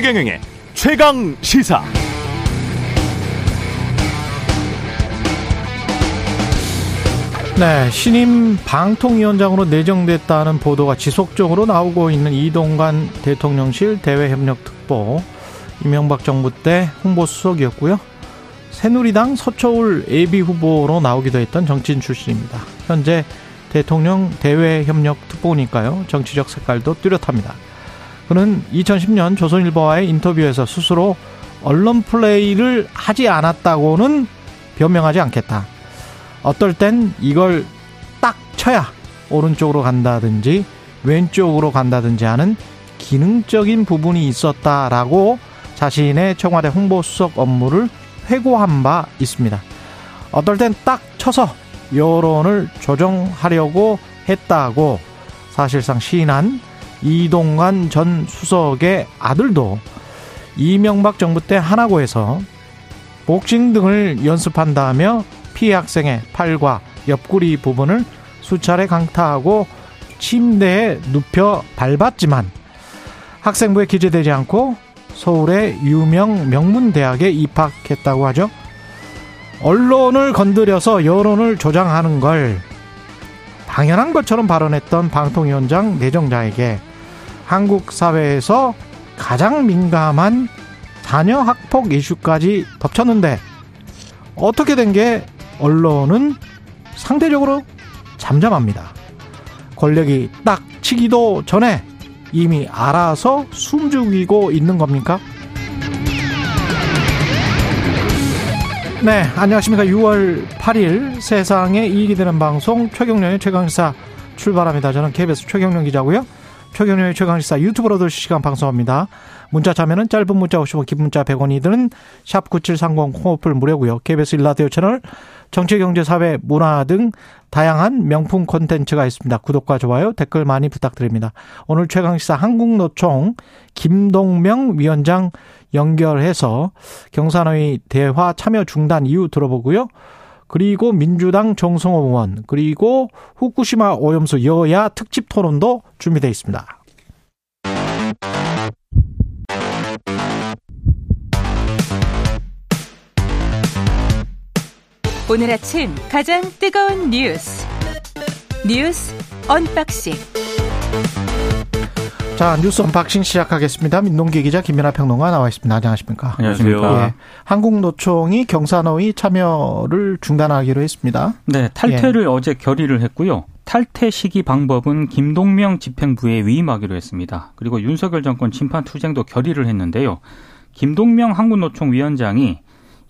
최경영의 최강 시사. 네, 신임 방통위원장으로 내정됐다는 보도가 지속적으로 나오고 있는 이동관 대통령실 대외협력특보 이명박 정부 때 홍보수석이었고요. 새누리당 서초울 예비 후보로 나오기도 했던 정치인 출신입니다. 현재 대통령 대외협력 특보니까요. 정치적 색깔도 뚜렷합니다. 그는 2010년 조선일보와의 인터뷰에서 스스로 언론 플레이를 하지 않았다고는 변명하지 않겠다. 어떨 땐 이걸 딱 쳐야 오른쪽으로 간다든지 왼쪽으로 간다든지 하는 기능적인 부분이 있었다라고 자신의 청와대 홍보수석 업무를 회고한 바 있습니다. 어떨 땐 딱 쳐서 여론을 조정하려고 했다고 사실상 시인한 이동관 전 수석의 아들도 이명박 정부 때 하나고에서 복싱 등을 연습한다며 피해 학생의 팔과 옆구리 부분을 수차례 강타하고 침대에 눕혀 밟았지만 학생부에 기재되지 않고 서울의 유명 명문대학에 입학했다고 하죠. 언론을 건드려서 여론을 조장하는 걸 당연한 것처럼 발언했던 방통위원장 내정자에게 한국 사회에서 가장 민감한 자녀 학폭 이슈까지 덮쳤는데 어떻게 된 게 언론은 상대적으로 잠잠합니다. 권력이 딱 치기도 전에 이미 알아서 숨죽이고 있는 겁니까? 네, 안녕하십니까. 6월 8일 세상에 이익이 되는 방송 최경련의 최강시사 출발합니다. 저는 KBS 최경련 기자고요. 최경련의 최강시사 유튜브로도 실시간 방송합니다. 문자 참여는 짧은 문자 50원, 긴 문자 100원이 드는 샵9730 콩오플 무료고요. KBS 일라디오 채널 정치, 경제, 사회, 문화 등 다양한 명품 콘텐츠가 있습니다. 구독과 좋아요, 댓글 많이 부탁드립니다. 오늘 최강시사 한국노총 김동명 위원장 연결해서 경사노위 대화 참여 중단 이유 들어보고요. 그리고 민주당 정성호 의원, 그리고 후쿠시마 오염수 여야 특집 토론도 준비되어 있습니다. 오늘 아침 가장 뜨거운 뉴스 뉴스 unboxing 자 뉴스 unboxing 시작하겠습니다. 민동기 기자 김민아 평론가 나와 있습니다. 안녕하십니까? 안녕하십니까? 예. 한국노총이 경사노위 참여를 중단하기로 했습니다. 네, 탈퇴를 예. 어제 결의를 했고요. 탈퇴 시기 방법은 김동명 집행부에 위임하기로 했습니다. 그리고 윤석열 정권 심판 투쟁도 결의를 했는데요. 김동명 한국노총 위원장이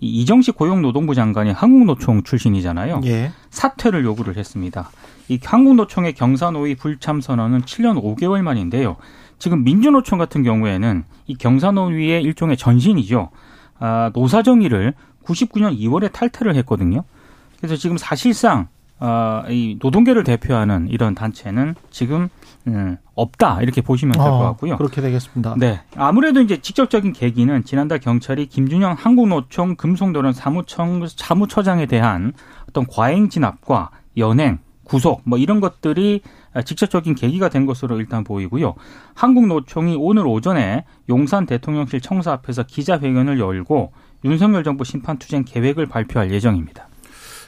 이정식 고용노동부 장관이 한국노총 출신이잖아요. 예. 사퇴를 요구를 했습니다. 이 한국노총의 경사노위 불참 선언은 7년 5개월 만인데요. 지금 민주노총 같은 경우에는 이 경사노위의 일종의 전신이죠. 아, 노사정의를 99년 2월에 탈퇴를 했거든요. 그래서 지금 사실상 어, 이 노동계를 대표하는 이런 단체는 지금 음, 없다 이렇게 보시면 될것 어, 같고요. 그렇게 되겠습니다. 네, 아무래도 이제 직접적인 계기는 지난달 경찰이 김준영 한국노총 금송도련 사무청 사무처장에 대한 어떤 과잉 진압과 연행, 구속 뭐 이런 것들이 직접적인 계기가 된 것으로 일단 보이고요. 한국노총이 오늘 오전에 용산 대통령실 청사 앞에서 기자회견을 열고 윤석열 정부 심판투쟁 계획을 발표할 예정입니다.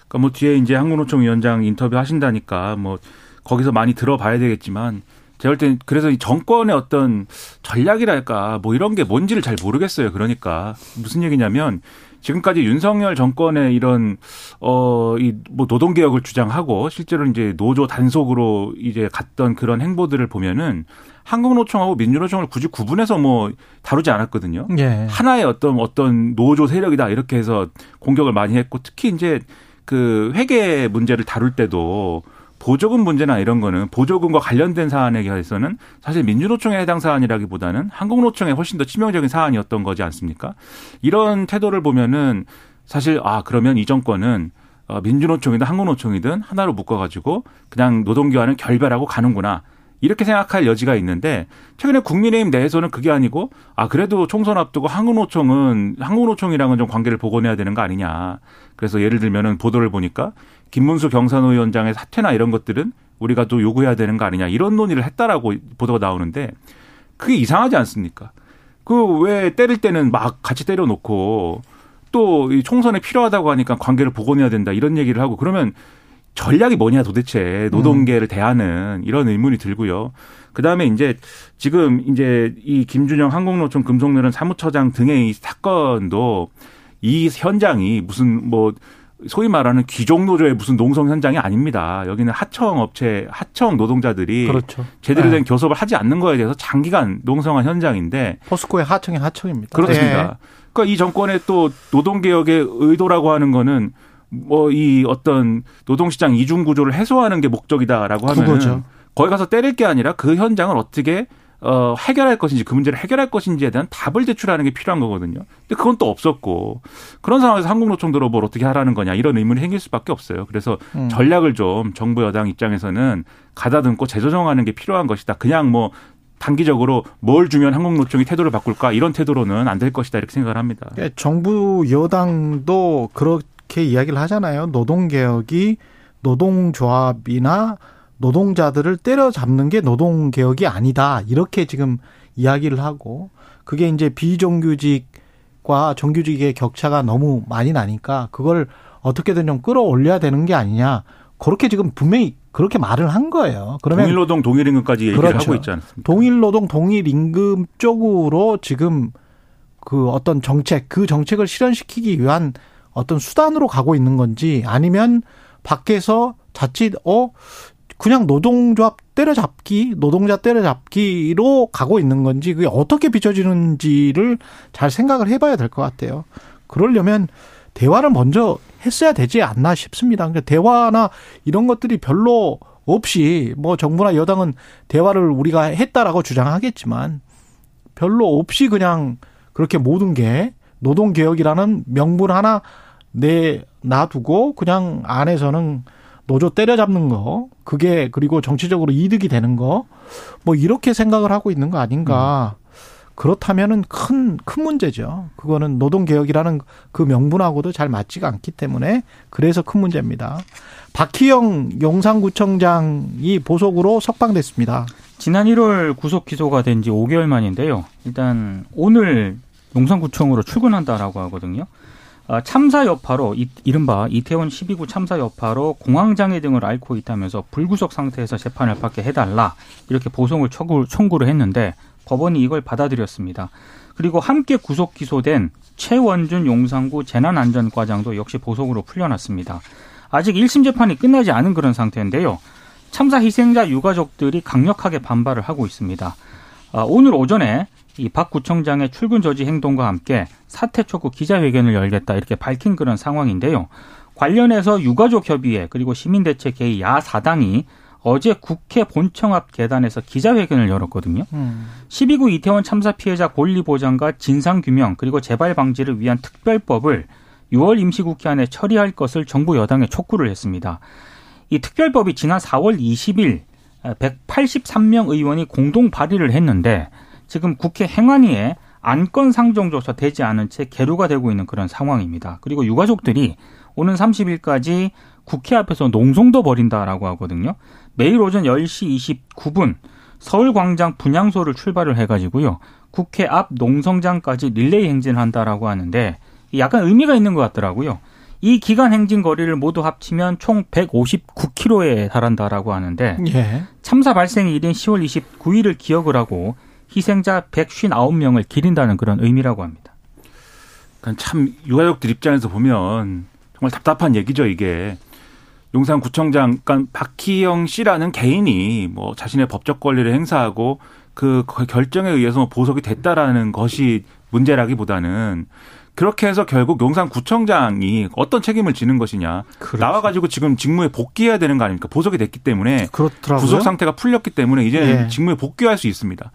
그러니까 뭐 뒤에 이제 한국노총 위원장 인터뷰 하신다니까 뭐 거기서 많이 들어봐야 되겠지만 제가 볼 땐 그래서 이 정권의 어떤 전략이랄까 뭐 이런 게 뭔지를 잘 모르겠어요. 그러니까 무슨 얘기냐면 지금까지 윤석열 정권의 이런 어이 뭐 노동 개혁을 주장하고 실제로 이제 노조 단속으로 이제 갔던 그런 행보들을 보면은 한국노총하고 민주노총을 굳이 구분해서 뭐 다루지 않았거든요. 예. 하나의 어떤 어떤 노조 세력이다 이렇게 해서 공격을 많이 했고 특히 이제 그 회계 문제를 다룰 때도 보조금 문제나 이런 거는 보조금과 관련된 사안에 대해서는 사실 민주노총에 해당 사안이라기보다는 한국노총에 훨씬 더 치명적인 사안이었던 거지 않습니까? 이런 태도를 보면은 사실 아 그러면 이 정권은 어, 민주노총이든 한국노총이든 하나로 묶어가지고 그냥 노동교환을 결별하고 가는구나. 이렇게 생각할 여지가 있는데 최근에 국민의힘 내에서는 그게 아니고 아 그래도 총선 앞두고 한국노총은 한국노총이랑은 좀 관계를 복원해야 되는 거 아니냐. 그래서 예를 들면은 보도를 보니까 김문수 경산호 위원장의 사퇴나 이런 것들은 우리가 또 요구해야 되는 거 아니냐 이런 논의를 했다라고 보도가 나오는데 그게 이상하지 않습니까? 그 왜 때릴 때는 막 같이 때려놓고 또 이 총선에 필요하다고 하니까 관계를 복원해야 된다 이런 얘기를 하고 그러면 전략이 뭐냐 도대체 노동계를 대하는 이런 의문이 들고요. 그 다음에 이제 지금 이제 이 김준영 한국노총 금속노련 사무처장 등의 이 사건도 이 현장이 무슨 뭐 소위 말하는 귀족 노조의 무슨 농성 현장이 아닙니다. 여기는 하청 업체, 하청 노동자들이 그렇죠. 제대로 된 네. 교섭을 하지 않는 거에 대해서 장기간 농성한 현장인데 포스코의 하청이 하청입니다. 그렇습니다. 네. 그러니까 이 정권의 또 노동 개혁의 의도라고 하는 거는 뭐 이 어떤 노동시장 이중 구조를 해소하는 게 목적이다라고 하면. 거기 가서 때릴 게 아니라 그 현장을 어떻게 어, 해결할 것인지 그 문제를 해결할 것인지에 대한 답을 제출하는 게 필요한 거거든요. 근데 그건 또 없었고 그런 상황에서 한국노총대로 뭘 어떻게 하라는 거냐 이런 의문이 생길 수밖에 없어요. 그래서 음. 전략을 좀 정부 여당 입장에서는 가다듬고 재조정하는 게 필요한 것이다. 그냥 뭐 단기적으로 뭘 주면 한국노총이 태도를 바꿀까 이런 태도로는 안 될 것이다 이렇게 생각을 합니다. 예, 정부 여당도 그렇게 이야기를 하잖아요. 노동개혁이 노동조합이나 노동자들을 때려잡는 게 노동 개혁이 아니다. 이렇게 지금 이야기를 하고 그게 이제 비정규직과 정규직의 격차가 너무 많이 나니까 그걸 어떻게든 좀 끌어올려야 되는 게 아니냐. 그렇게 지금 분명히 그렇게 말을 한 거예요. 그러면 동일 노동 동일 임금까지 얘기를 그렇죠. 하고 있지 않습니까? 동일 노동 동일 임금 쪽으로 지금 그 어떤 정책 그 정책을 실현시키기 위한 어떤 수단으로 가고 있는 건지 아니면 밖에서 자칫 어 그냥 노동조합 때려잡기 노동자 때려잡기로 가고 있는 건지 그게 어떻게 비춰지는지를 잘 생각을 해봐야 될 것 같아요. 그러려면 대화를 먼저 했어야 되지 않나 싶습니다. 그러니까 대화나 이런 것들이 별로 없이 뭐 정부나 여당은 대화를 우리가 했다라고 주장하겠지만 별로 없이 그냥 그렇게 모든 게 노동 개혁이라는 명분 하나 내 놔두고 그냥 안에서는 노조 때려잡는 거 그게 그리고 정치적으로 이득이 되는 거 뭐 이렇게 생각을 하고 있는 거 아닌가 그렇다면은 큰 큰 문제죠. 그거는 노동 개혁이라는 그 명분하고도 잘 맞지가 않기 때문에 그래서 큰 문제입니다. 박희영 용산구청장이 보석으로 석방됐습니다. 지난 1월 구속 기소가 된 지 5개월 만인데요. 일단 오늘 용산구청으로 출근한다라고 하거든요. 아, 참사 여파로 이, 이른바 이태원 12구 참사 여파로 공황장애 등을 앓고 있다면서 불구속 상태에서 재판을 받게 해달라 이렇게 보송을 청구, 청구를 했는데 법원이 이걸 받아들였습니다. 그리고 함께 구속 기소된 최원준 용산구 재난안전과장도 역시 보석으로 풀려났습니다. 아직 1심 재판이 끝나지 않은 그런 상태인데요. 참사 희생자 유가족들이 강력하게 반발을 하고 있습니다. 아, 오늘 오전에 이 박 구청장의 출근 저지 행동과 함께 사퇴 촉구 기자회견을 열겠다 이렇게 밝힌 그런 상황인데요. 관련해서 유가족 협의회 그리고 시민대책회의 야사당이 어제 국회 본청 앞 계단에서 기자회견을 열었거든요. 12구 이태원 참사 피해자 권리 보장과 진상 규명 그리고 재발 방지를 위한 특별법을 6월 임시국회 안에 처리할 것을 정부 여당에 촉구를 했습니다. 이 특별법이 지난 4월 20일 183명 의원이 공동 발의를 했는데 지금 국회 행안위에 안건 상정조사 되지 않은 채 계류가 되고 있는 그런 상황입니다. 그리고 유가족들이 오는 30일까지 국회 앞에서 농성도 벌인다라고 하거든요. 매일 오전 10시 29분 서울광장 분향소를 출발을 해가지고요. 국회 앞 농성장까지 릴레이 행진을 한다라고 하는데 약간 의미가 있는 것 같더라고요. 이 기간 행진 거리를 모두 합치면 총 159km에 달한다라고 하는데 예. 참사 발생 일인 10월 29일을 기억을 하고 희생자 159명을 기린다는 그런 의미라고 합니다. 그러니까 참 유가족들 입장에서 보면 정말 답답한 얘기죠 이게. 용산구청장, 그러니까 박희영 씨라는 개인이 뭐 자신의 법적 권리를 행사하고 그 결정에 의해서 보석이 됐다라는 것이 문제라기보다는 그렇게 해서 결국 용산구청장이 어떤 책임을 지는 것이냐. 그렇죠. 나와가지고 지금 직무에 복귀해야 되는 거 아닙니까? 보석이 됐기 때문에 그렇더라고요. 구속 상태가 풀렸기 때문에 이제 예. 는 직무에 복귀할 수 있습니다.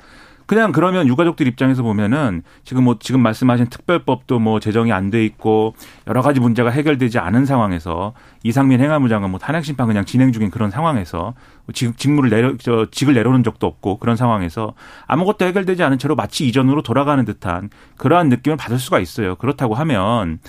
그냥 그러면 유가족들 입장에서 보면은 지금 뭐 지금 말씀하신 특별법도 뭐 제정이 안 돼 있고 여러 가지 문제가 해결되지 않은 상황에서 이상민 행안부 장관 뭐 탄핵 심판 그냥 진행 중인 그런 상황에서 직, 직무를 내려 저 직을 내려놓은 적도 없고 그런 상황에서 아무것도 해결되지 않은 채로 마치 이전으로 돌아가는 듯한 그러한 느낌을 받을 수가 있어요. 그렇다고 하면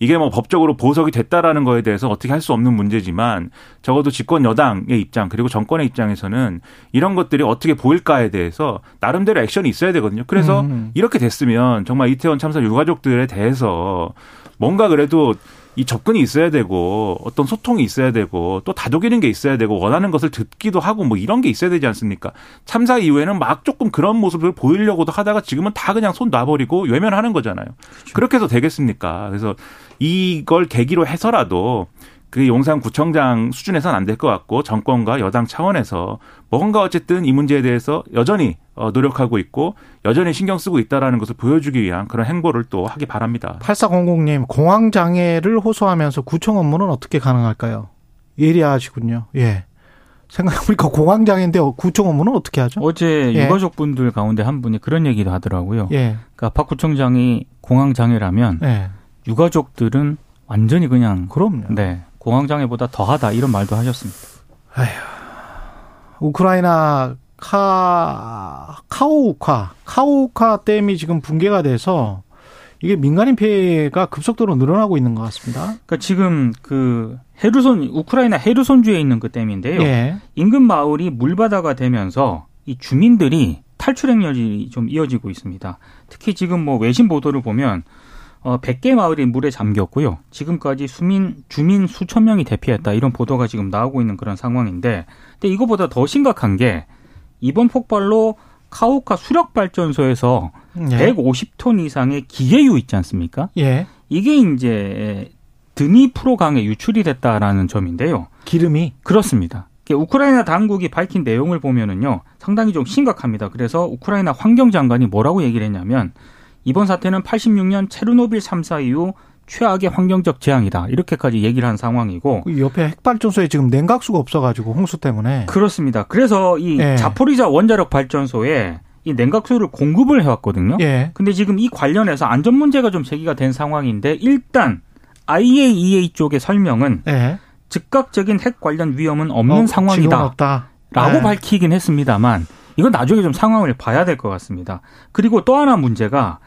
이게 뭐 법적으로 보석이 됐다라는 거에 대해서 어떻게 할 수 없는 문제지만 적어도 집권 여당의 입장 그리고 정권의 입장에서는 이런 것들이 어떻게 보일까에 대해서 나름대로 액션이 있어야 되거든요. 그래서 음. 이렇게 됐으면 정말 이태원 참사 유가족들에 대해서 뭔가 그래도 이 접근이 있어야 되고 어떤 소통이 있어야 되고 또 다독이는 게 있어야 되고 원하는 것을 듣기도 하고 뭐 이런 게 있어야 되지 않습니까? 참사 이후에는 막 조금 그런 모습을 보이려고도 하다가 지금은 다 그냥 손 놔버리고 외면하는 거잖아요. 그렇죠. 그렇게 해서 되겠습니까? 그래서 이걸 계기로 해서라도 그 용산구청장 수준에서는 안 될 것 같고 정권과 여당 차원에서 뭔가 어쨌든 이 문제에 대해서 여전히 어, 노력하고 있고 여전히 신경 쓰고 있다라는 것을 보여주기 위한 그런 행보를 또 하기 바랍니다. 8400님 공황 장애를 호소하면서 구청 업무는 어떻게 가능할까요? 예리하시군요. 예. 생각해보니까 공황 장애인데 구청 업무는 어떻게 하죠? 어제 예. 유가족분들 가운데 한 분이 그런 얘기도 하더라고요. 예. 그러니까 박 구청장이 공황 장애라면 예. 유가족들은 완전히 그냥 그럼요. 네. 공황 장애보다 더하다 이런 말도 하셨습니다. 아휴. 우크라이나 카 카오우카 카오우카 댐이 지금 붕괴가 돼서 이게 민간인 피해가 급속도로 늘어나고 있는 것 같습니다. 그러니까 지금 그 헤르손 우크라이나 헤르손 주에 있는 그 댐인데요. 예. 인근 마을이 물바다가 되면서 이 주민들이 탈출 행렬이 좀 이어지고 있습니다. 특히 지금 뭐 외신 보도를 보면 어 100개 마을이 물에 잠겼고요. 지금까지 수민 주민 수천 명이 대피했다 이런 보도가 지금 나오고 있는 그런 상황인데 근데 이거보다 더 심각한 게 이번 폭발로 카오카 수력 발전소에서 예. 150톤 이상의 기계유 있지 않습니까? 예. 이게 이제 드니프로 강에 유출이 됐다라는 점인데요. 기름이 그렇습니다. 우크라이나 당국이 밝힌 내용을 보면은요 상당히 좀 심각합니다. 그래서 우크라이나 환경장관이 뭐라고 얘기를 했냐면 이번 사태는 86년 체르노빌 3사 이후 최악의 환경적 재앙이다. 이렇게까지 얘기를 한 상황이고 그 옆에 핵발전소에 지금 냉각수가 없어 가지고 홍수 때문에 그렇습니다. 그래서 이 예. 자포리자 원자력 발전소에 이 냉각수를 공급을 해왔거든요. 예. 근데 지금 이 관련해서 안전 문제가 좀 제기가 된 상황인데 일단 IAEA 쪽의 설명은 예. 즉각적인 핵 관련 위험은 없는 어, 상황이다 라고 예. 밝히긴 했습니다만 이건 나중에 좀 상황을 봐야 될 것 같습니다. 그리고 또 하나 문제가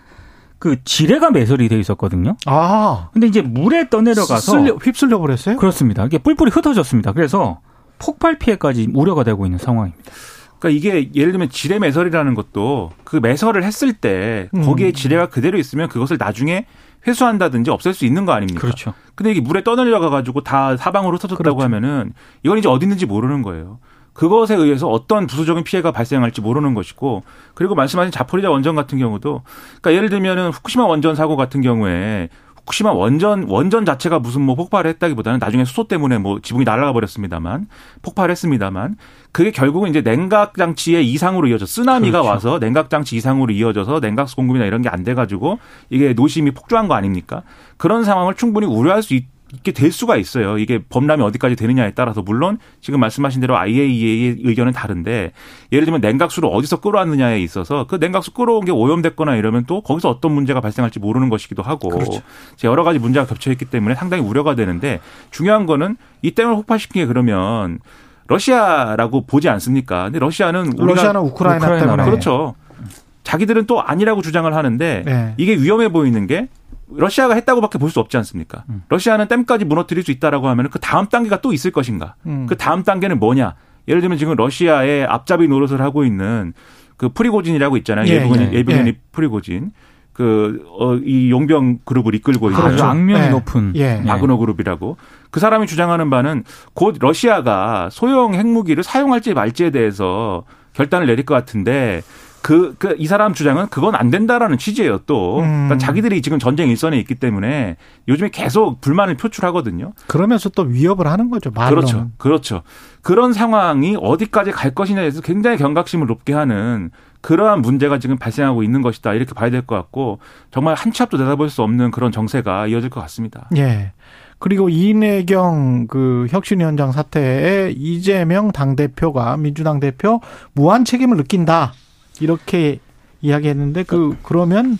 그 지뢰가 매설이 돼 있었거든요. 아. 근데 이제 물에 떠내려가서 쓸려, 휩쓸려 버렸어요? 그렇습니다. 이게 뿔뿔이 흩어졌습니다. 그래서 폭발 피해까지 우려가 되고 있는 상황입니다. 그러니까 이게 예를 들면 지뢰 매설이라는 것도 그 매설을 했을 때 음. 거기에 지뢰가 그대로 있으면 그것을 나중에 회수한다든지 없앨 수 있는 거 아닙니까? 그렇죠. 근데 이게 물에 떠내려가 가지고 다 사방으로 흩어졌다고 그렇죠. 하면은 이건 이제 어디 있는지 모르는 거예요. 그것에 의해서 어떤 부수적인 피해가 발생할지 모르는 것이고 그리고 말씀하신 자포리자 원전 같은 경우도 그러니까 예를 들면은 후쿠시마 원전 사고 같은 경우에 후쿠시마 원전 원전 자체가 무슨 뭐 폭발을 했다기보다는 나중에 수소 때문에 뭐 지붕이 날아가 버렸습니다만 폭발했습니다만 그게 결국은 이제 냉각 장치의 이상으로 이어져 쓰나미가 그렇죠. 와서 냉각 장치 이상으로 이어져서 냉각수 공급이나 이런 게 안 돼 가지고 이게 노심이 폭주한 거 아닙니까? 그런 상황을 충분히 우려할 수 있, 있게 될 수가 있어요. 이게 범람이 어디까지 되느냐에 따라서 물론 지금 말씀하신 대로 IAEA의 의견은 다른데 예를 들면 냉각수를 어디서 끌어왔느냐에 있어서 그 냉각수 끌어온 게 오염됐거나 이러면 또 거기서 어떤 문제가 발생할지 모르는 것이기도 하고 그렇죠. 여러 가지 문제가 겹쳐 있기 때문에 상당히 우려가 되는데 중요한 거는 이 댐을 폭발시킨 게 그러면 러시아라고 보지 않습니까? 근데 러시아는 러시아는 우크라이나, 우크라이나 때문에 그렇죠. 자기들은 또 아니라고 주장을 하는데 네. 이게 위험해 보이는 게 러시아가 했다고밖에 볼 수 없지 않습니까? 음. 러시아는 댐까지 무너뜨릴 수 있다라고 하면 그 다음 단계가 또 있을 것인가? 음. 그 다음 단계는 뭐냐? 예를 들면 지금 러시아의 앞잡이 노릇을 하고 있는 그 프리고진이라고 있잖아요. 예, 예비군 예, 예비군이 예. 프리고진. 그, 어, 이 용병 그룹을 이끌고 있는. 아주 악명이 예. 높은. 예. 바그너 그룹이라고. 그 사람이 주장하는 바는 곧 러시아가 소형 핵무기를 사용할지 말지에 대해서 결단을 내릴 것 같은데 그, 그, 이 사람 주장은 그건 안 된다라는 취지예요, 또. 그러니까 음. 자기들이 지금 전쟁 일선에 있기 때문에 요즘에 계속 불만을 표출하거든요. 그러면서 또 위협을 하는 거죠, 말로. 그렇죠. 그렇죠. 그런 상황이 어디까지 갈 것이냐에 대해서 굉장히 경각심을 높게 하는 그러한 문제가 지금 발생하고 있는 것이다. 이렇게 봐야 될 것 같고 정말 한 치 앞도 내다볼 수 없는 그런 정세가 이어질 것 같습니다. 예. 그리고 이내경 그 혁신위원장 사태에 이재명 당대표가 민주당 대표 무한 책임을 느낀다. 이렇게 이야기했는데 그 그러면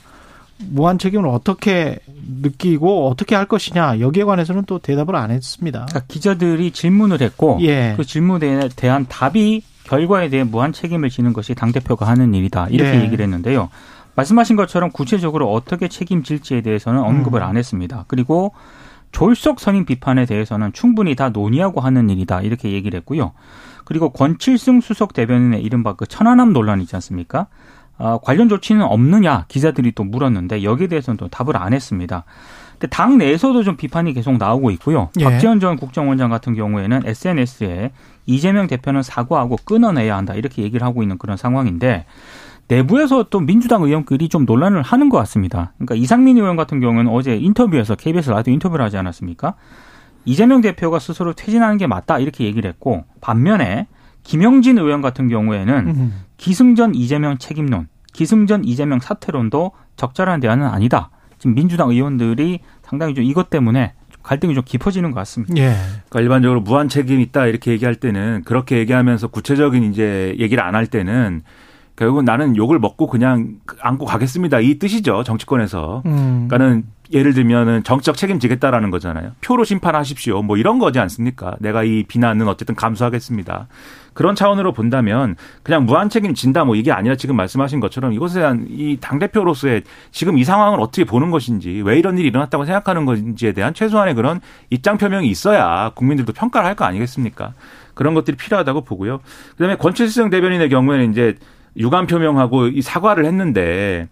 무한 책임을 어떻게 느끼고 어떻게 할 것이냐 여기에 관해서는 또 대답을 안 했습니다. 그러니까 기자들이 질문을 했고 예. 그 질문에 대한 답이 결과에 대해 무한 책임을 지는 것이 당 대표가 하는 일이다 이렇게 예. 얘기를 했는데요. 말씀하신 것처럼 구체적으로 어떻게 책임질지에 대해서는 언급을 안 했습니다. 그리고 졸속 선임 비판에 대해서는 충분히 다 논의하고 하는 일이다 이렇게 얘기를 했고요. 그리고 권칠승 수석 대변인의 이른바 그 천안함 논란 있지 않습니까? 아, 관련 조치는 없느냐 기자들이 또 물었는데 여기에 대해서는 또 답을 안 했습니다. 근데 당 내에서도 좀 비판이 계속 나오고 있고요. 예. 박지원 전 국정원장 같은 경우에는 SNS에 이재명 대표는 사과하고 끊어내야 한다 이렇게 얘기를 하고 있는 그런 상황인데 내부에서 또 민주당 의원끼리 좀 논란을 하는 것 같습니다. 그러니까 이상민 의원 같은 경우는 어제 인터뷰에서 KBS 라디오 인터뷰를 하지 않았습니까? 이재명 대표가 스스로 퇴진하는 게 맞다 이렇게 얘기를 했고 반면에 김영진 의원 같은 경우에는 음. 기승전 이재명 책임론, 기승전 이재명 사퇴론도 적절한 대안은 아니다. 지금 민주당 의원들이 상당히 좀 이것 때문에 좀 갈등이 좀 깊어지는 것 같습니다. 예. 그러니까 일반적으로 무한 책임 있다 이렇게 얘기할 때는 그렇게 얘기하면서 구체적인 이제 얘기를 안 할 때는 결국은 나는 욕을 먹고 그냥 안고 가겠습니다. 이 뜻이죠. 정치권에서. 음. 그러니까는 예를 들면은 정치적 책임지겠다라는 거잖아요. 표로 심판하십시오. 뭐 이런 거지 않습니까? 내가 이 비난은 어쨌든 감수하겠습니다. 그런 차원으로 본다면 그냥 무한 책임 진다 뭐 이게 아니라 지금 말씀하신 것처럼 이것에 대한 이 당대표로서의 지금 이 상황을 어떻게 보는 것인지 왜 이런 일이 일어났다고 생각하는 건지에 대한 최소한의 그런 입장 표명이 있어야 국민들도 평가를 할 거 아니겠습니까? 그런 것들이 필요하다고 보고요. 그다음에 권칠승 대변인의 경우에는 이제 유감 표명하고 이 사과를 했는데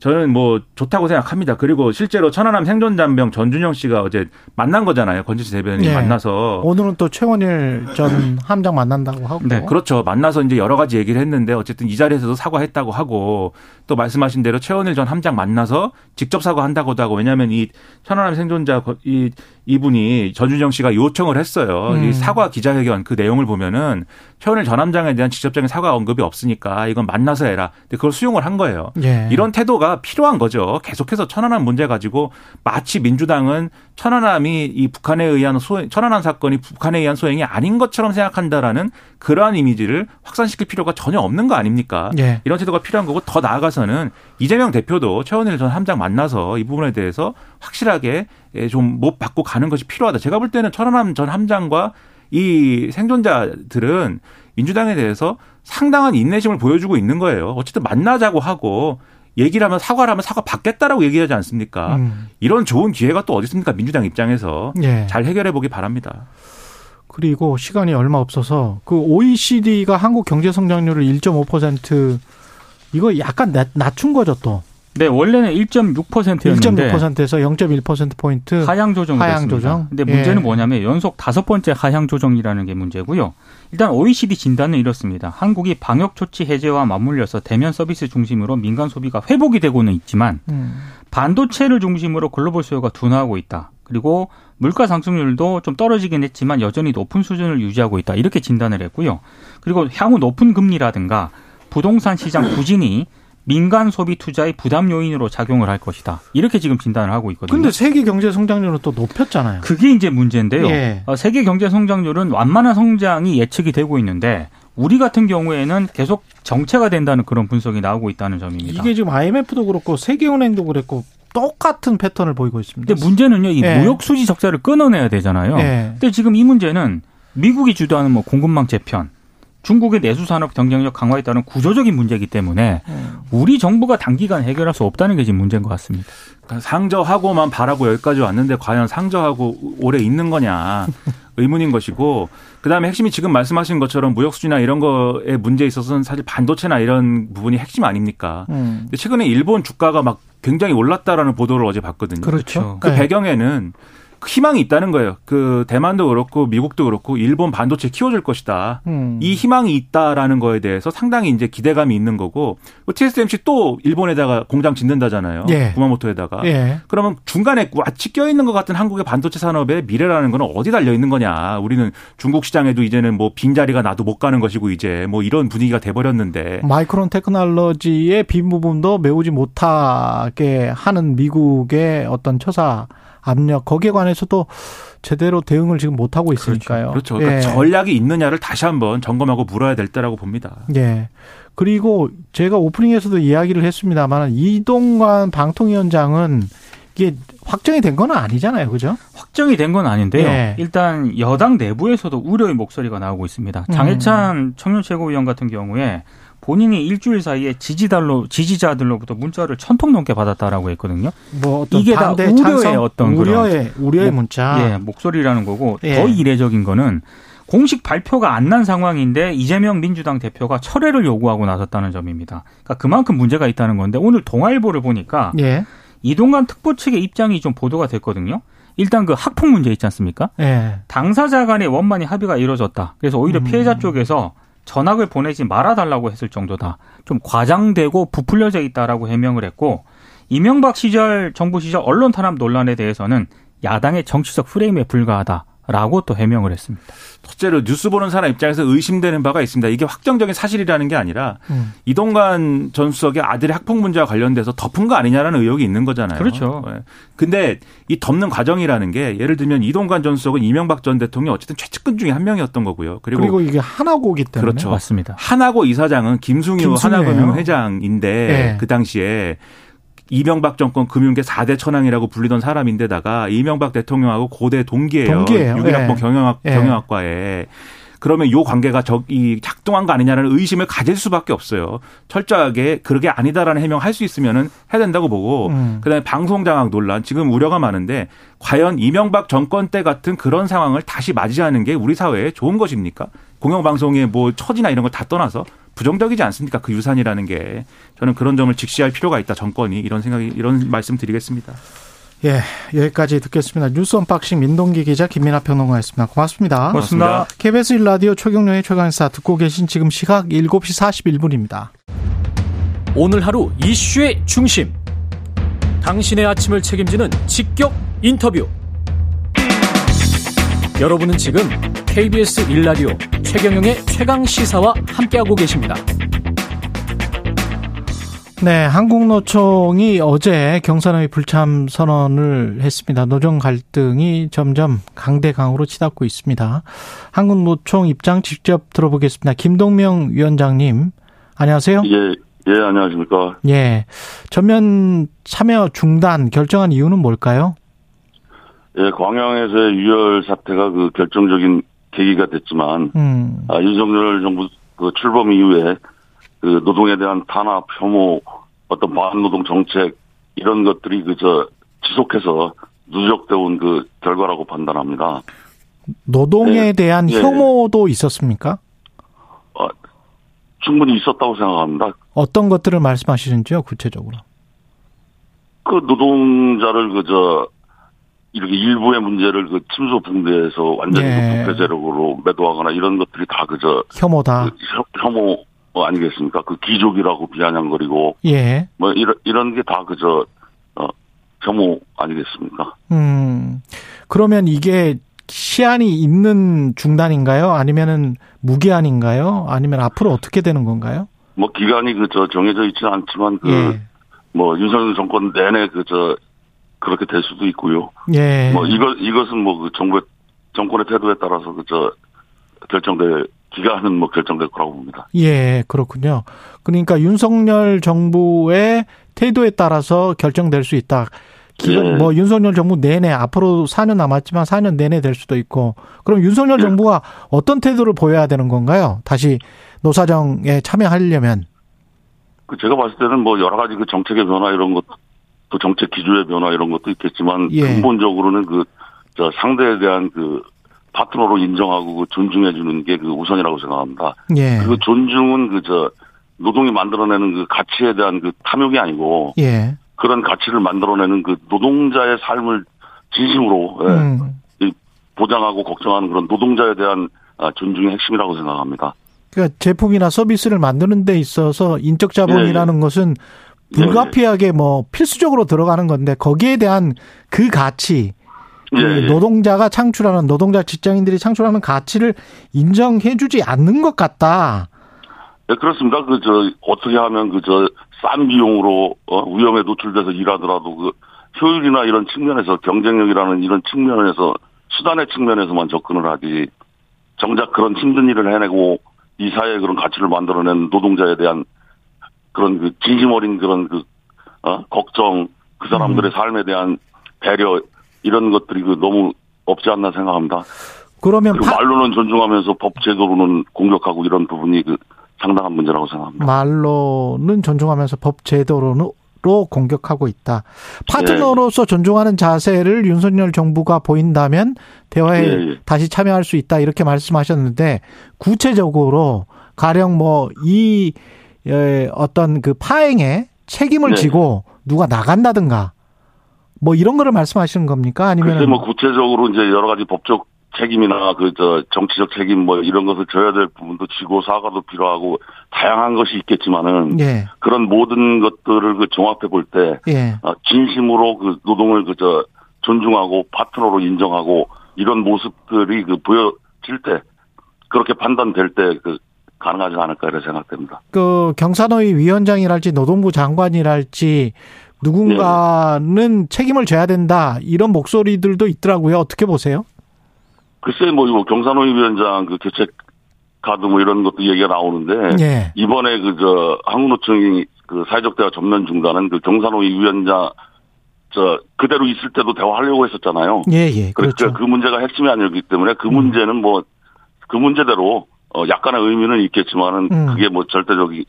저는 뭐 좋다고 생각합니다. 그리고 실제로 천안함 생존잔병 전준영 씨가 어제 만난 거잖아요. 권지수 대변인이 예. 만나서. 오늘은 또 최원일 전 함장 만난다고 하고. 네, 그렇죠. 만나서 이제 여러 가지 얘기를 했는데 어쨌든 이 자리에서도 사과했다고 하고 또 말씀하신 대로 최원일 전 함장 만나서 직접 사과한다고도 하고 왜냐하면 이 천안함 생존자 거- 이 이분이 전준영 씨가 요청을 했어요. 음. 이 사과 기자회견 그 내용을 보면은 최원일 전 함장에 대한 직접적인 사과 언급이 없으니까 이건 만나서 해라. 근데 그걸 수용을 한 거예요. 예. 이런 태도가 필요한 거죠. 계속해서 천안함 문제 가지고 마치 민주당은 천안함이 이 북한에 의한 소 천안함 사건이 북한에 의한 소행이 아닌 것처럼 생각한다라는 그러한 이미지를 확산시킬 필요가 전혀 없는 거 아닙니까? 예. 이런 태도가 필요한 거고 더 나아가서는 이재명 대표도 최원일 전 함장 만나서 이 부분에 대해서 확실하게 예, 좀못 받고 가는 것이 필요하다. 제가 볼 때는 천안함 전 함장과 이 생존자들은 민주당에 대해서 상당한 인내심을 보여주고 있는 거예요. 어쨌든 만나자고 하고 얘기를 하면 사과를 하면 사과 받겠다라고 얘기하지 않습니까? 음. 이런 좋은 기회가 또 어디 있습니까? 민주당 입장에서 예. 잘 해결해 보기 바랍니다. 그리고 시간이 얼마 없어서 그 OECD가 한국 경제 성장률을 1.5% 이거 약간 낮, 낮춘 거죠 또. 네, 원래는 1.6%였는데 1.6%에서 0.1% 포인트 하향 조정이 하향 됐습니다. 조정? 근데 예. 문제는 뭐냐면 연속 다섯 번째 하향 조정이라는 게 문제고요. 일단 OECD 진단은 이렇습니다. 한국이 방역 조치 해제와 맞물려서 대면 서비스 중심으로 민간 소비가 회복이 되고는 있지만 음. 반도체를 중심으로 글로벌 수요가 둔화하고 있다. 그리고 물가 상승률도 좀 떨어지긴 했지만 여전히 높은 수준을 유지하고 있다. 이렇게 진단을 했고요. 그리고 향후 높은 금리라든가 부동산 시장 부진이 민간 소비 투자의 부담 요인으로 작용을 할 것이다. 이렇게 지금 진단을 하고 있거든요. 근데 세계 경제 성장률은 또 높였잖아요. 그게 이제 문제인데요. 예. 어, 세계 경제 성장률은 완만한 성장이 예측이 되고 있는데 우리 같은 경우에는 계속 정체가 된다는 그런 분석이 나오고 있다는 점입니다. 이게 지금 IMF도 그렇고 세계은행도 그랬고 똑같은 패턴을 보이고 있습니다. 근데 문제는요, 이 예. 무역 수지 적자를 끊어내야 되잖아요. 예. 근데 지금 이 문제는 미국이 주도하는 뭐 공급망 재편, 중국의 내수 산업 경쟁력 강화에 따른 구조적인 문제이기 때문에 음. 우리 정부가 단기간 해결할 수 없다는 게 지금 문제인 것 같습니다. 그러니까 상저하고만 바라고 여기까지 왔는데 과연 상저하고 오래 있는 거냐 의문인 것이고 그다음에 핵심이 지금 말씀하신 것처럼 무역 수지나 이런 거에 문제에 있어서는 사실 반도체나 이런 부분이 핵심 아닙니까? 음. 최근에 일본 주가가 막 굉장히 올랐다라는 보도를 어제 봤거든요. 그렇죠. 그 네. 배경에는 희망이 있다는 거예요. 그 대만도 그렇고 미국도 그렇고 일본 반도체 키워줄 것이다. 음. 이 희망이 있다라는 거에 대해서 상당히 이제 기대감이 있는 거고 뭐 TSMC 또 일본에다가 공장 짓는다잖아요. 예. 구마모토에다가. 예. 그러면 중간에 왓치 껴 있는 것 같은 한국의 반도체 산업의 미래라는 거는 어디 달려 있는 거냐. 우리는 중국 시장에도 이제는 뭐 빈자리가 나도 못 가는 것이고 이제 뭐 이런 분위기가 돼 버렸는데 마이크론 테크놀로지의 빈 부분도 메우지 못하게 하는 미국의 어떤 처사 압력 거기에 관해서도 제대로 대응을 지금 못 하고 있으니까요. 그렇죠. 그러니까 예. 전략이 있느냐를 다시 한번 점검하고 물어야 될 때라고 봅니다. 예. 그리고 제가 오프닝에서도 이야기를 했습니다만 이동관 방통위원장은 이게 확정이 된 건 아니잖아요. 그죠? 확정이 된 건 아닌데요. 예. 일단 여당 내부에서도 우려의 목소리가 나오고 있습니다. 음. 장해찬 청년 최고위원 같은 경우에 본인이 일주일 사이에 지지달로 지지자들로부터 문자를 천 통 넘게 받았다라고 했거든요. 뭐 어떤 이게 다 반대, 우려의 찬성, 어떤 우려의 우려의 목- 문자. 예, 목소리라는 거고 예. 더 이례적인 거는 공식 발표가 안 난 상황인데 이재명 민주당 대표가 철회를 요구하고 나섰다는 점입니다. 그러니까 그만큼 문제가 있다는 건데 오늘 동아일보를 보니까 예. 이동관 특보 측의 입장이 좀 보도가 됐거든요. 일단 그 학폭 문제 있지 않습니까? 예. 당사자 간의 원만히 합의가 이루어졌다. 그래서 오히려 음. 피해자 쪽에서 전학을 보내지 말아달라고 했을 정도다. 좀 과장되고 부풀려져 있다라고 해명을 했고 이명박 시절 정부 시절 언론 탄압 논란에 대해서는 야당의 정치적 프레임에 불과하다 라고 또 해명을 했습니다. 첫째로 뉴스 보는 사람 입장에서 의심되는 바가 있습니다. 이게 확정적인 사실이라는 게 아니라 음. 이동관 전 수석의 아들의 학폭 문제와 관련돼서 덮은 거 아니냐라는 의혹이 있는 거잖아요. 그렇죠. 예. 근데 이 덮는 과정이라는 게 예를 들면 이동관 전 수석은 이명박 전 대통령 어쨌든 최측근 중에 한 명이었던 거고요. 그리고, 그리고, 이게 하나고기 때문에 그렇죠. 맞습니다. 하나고 이사장은 김승유 김승유예요. 하나금융 회장인데 예. 그 당시에 이명박 정권 금융계 4대 천왕이라고 불리던 사람인데다가 이명박 대통령하고 고대 동기예요. 동기예요. 유일학번 예. 경영학 예. 경영학과에 그러면 요 관계가 저이 작동한 거 아니냐는 의심을 가질 수밖에 없어요. 철저하게 그러게 아니다라는 해명할 수 있으면은 해야 된다고 보고 음. 그다음에 방송 장악 논란 지금 우려가 많은데 과연 이명박 정권 때 같은 그런 상황을 다시 맞이하는 게 우리 사회에 좋은 것입니까? 공영방송의 뭐 처지나 이런 걸 다 떠나서 부정적이지 않습니까? 그 유산이라는 게 저는 그런 점을 직시할 필요가 있다 정권이 이런 생각이 이런 말씀 드리겠습니다. 예, 여기까지 듣겠습니다. 뉴스 unboxing 민동기 기자 김민아 평론가였습니다. 고맙습니다. 고맙습니다. KBS 1라디오 최경영의 최강시사 듣고 계신 지금 시각 7시 41분입니다. 오늘 하루 이슈의 중심. 당신의 아침을 책임지는 직격 인터뷰. 여러분은 지금 KBS 1라디오 최경영의 최강 시사와 함께하고 계십니다. 네, 한국노총이 어제 경산의 불참 선언을 했습니다. 노정 갈등이 점점 강대강으로 치닫고 있습니다. 한국노총 입장 직접 들어보겠습니다. 김동명 위원장님, 안녕하세요. 예, 예, 안녕하십니까. 예, 전면 참여 중단 결정한 이유는 뭘까요? 예, 광양에서의 유혈 사태가 그 결정적인 계기가 됐지만, 음, 아, 윤석열 정부 그 출범 이후에 그 노동에 대한 탄압, 혐오, 어떤 반노동 정책, 이런 것들이 그저 지속해서 누적되어 온그 결과라고 판단합니다. 노동에 예, 대한 예. 혐오도 있었습니까? 충분히 있었다고 생각합니다. 어떤 것들을 말씀하시는지요, 구체적으로? 그 노동자를 그저 이렇게 일부의 문제를 그 침소 붕대에서 완전히 예. 그 부패 세력으로 매도하거나 이런 것들이 다 그저 혐오다. 그 혐- 혐오 아니겠습니까? 그 귀족이라고 비아냥거리고 예. 뭐 이런 이런 게 다 그저 어 혐오 아니겠습니까? 음, 그러면 이게 시한이 있는 중단인가요? 아니면은 무기한인가요? 아니면 앞으로 어떻게 되는 건가요? 뭐 기간이 그저 정해져 있지는 않지만 그 예. 뭐 윤석열 정권 내내 그저 그렇게 될 수도 있고요. 예. 뭐 이거 이것은 뭐 그 정부 정권의 태도에 따라서 그저 결정될 기간은 뭐 결정될 거라고 봅니다. 예, 그렇군요. 그러니까 윤석열 정부의 태도에 따라서 결정될 수 있다. 기간, 예. 뭐 윤석열 정부 내내 앞으로 4년 남았지만 4년 내내 될 수도 있고. 그럼 윤석열 예. 정부가 어떤 태도를 보여야 되는 건가요? 다시 노사정에 참여하려면. 그 제가 봤을 때는 뭐 여러 가지 그 정책의 변화 이런 것, 또 정책 기조의 변화 이런 것도 있겠지만 예. 근본적으로는 그 저 상대에 대한 그 파트너로 인정하고 그 존중해 주는 게 그 우선이라고 생각합니다. 예. 그 존중은 그 저 노동이 만들어내는 그 가치에 대한 그 탐욕이 아니고 예. 그런 가치를 만들어내는 그 노동자의 삶을 진심으로 예, 음. 보장하고 걱정하는 그런 노동자에 대한 아, 존중의 핵심이라고 생각합니다. 그러니까 제품이나 서비스를 만드는 데 있어서 인적 자본이라는 예, 것은 불가피하게 뭐 필수적으로 들어가는 건데 거기에 대한 그 가치 그 예, 예. 노동자가 창출하는 노동자 직장인들이 창출하는 가치를 인정해주지 않는 것 같다. 네, 그렇습니다. 그, 저, 어떻게 하면 그, 저, 싼 비용으로, 어, 위험에 노출돼서 일하더라도 그, 효율이나 이런 측면에서 경쟁력이라는 이런 측면에서, 수단의 측면에서만 접근을 하지, 정작 그런 힘든 일을 해내고, 이 사회에 그런 가치를 만들어낸 노동자에 대한 그런 그, 진심 어린 그런 그, 어, 걱정, 그 사람들의 삶에 대한 배려, 이런 것들이 그, 너무 없지 않나 생각합니다. 그러면 파, 말로는 존중하면서 법 제도로는 공격하고 이런 부분이 그 상당한 문제라고 생각합니다. 말로는 존중하면서 법 제도로 로 공격하고 있다. 파트너로서 존중하는 자세를 윤석열 정부가 보인다면 대화에 예, 예. 다시 참여할 수 있다 이렇게 말씀하셨는데 구체적으로 가령 뭐 이 어떤 그 파행에 책임을 네. 지고 누가 나간다든가 뭐 이런 거를 말씀하시는 겁니까? 아니면 글쎄 뭐 구체적으로 이제 여러 가지 법적 책임이나 그 저 정치적 책임 뭐 이런 것을 져야 될 부분도 지고 사과도 필요하고 다양한 것이 있겠지만은 예, 그런 모든 것들을 그 종합해 볼때 예. 어, 진심으로 그 노동을 그 저 존중하고 파트너로 인정하고 이런 모습들이 그 보여질 때 그렇게 판단될 때 그 가능하지 않을까 이런 생각됩니다. 그 경산호위 위원장이랄지 노동부 장관이랄지 누군가는 책임을 져야 된다 이런 목소리들도 있더라고요. 어떻게 보세요? 글쎄 뭐 이거 경산호위 위원장 그 교체 카드 뭐 이런 것도 얘기가 나오는데 예. 이번에 그 저 한국노총이 그 사회적 대화 전면 중단은 그 경산호위 위원장 저 그대로 있을 때도 대화하려고 했었잖아요. 예, 예. 그러니까 그렇죠. 그 문제가 핵심이 아니기 때문에 그 음. 문제는 뭐그 문제대로 어 약간의 의미는 있겠지만은 음. 그게 뭐 절대적인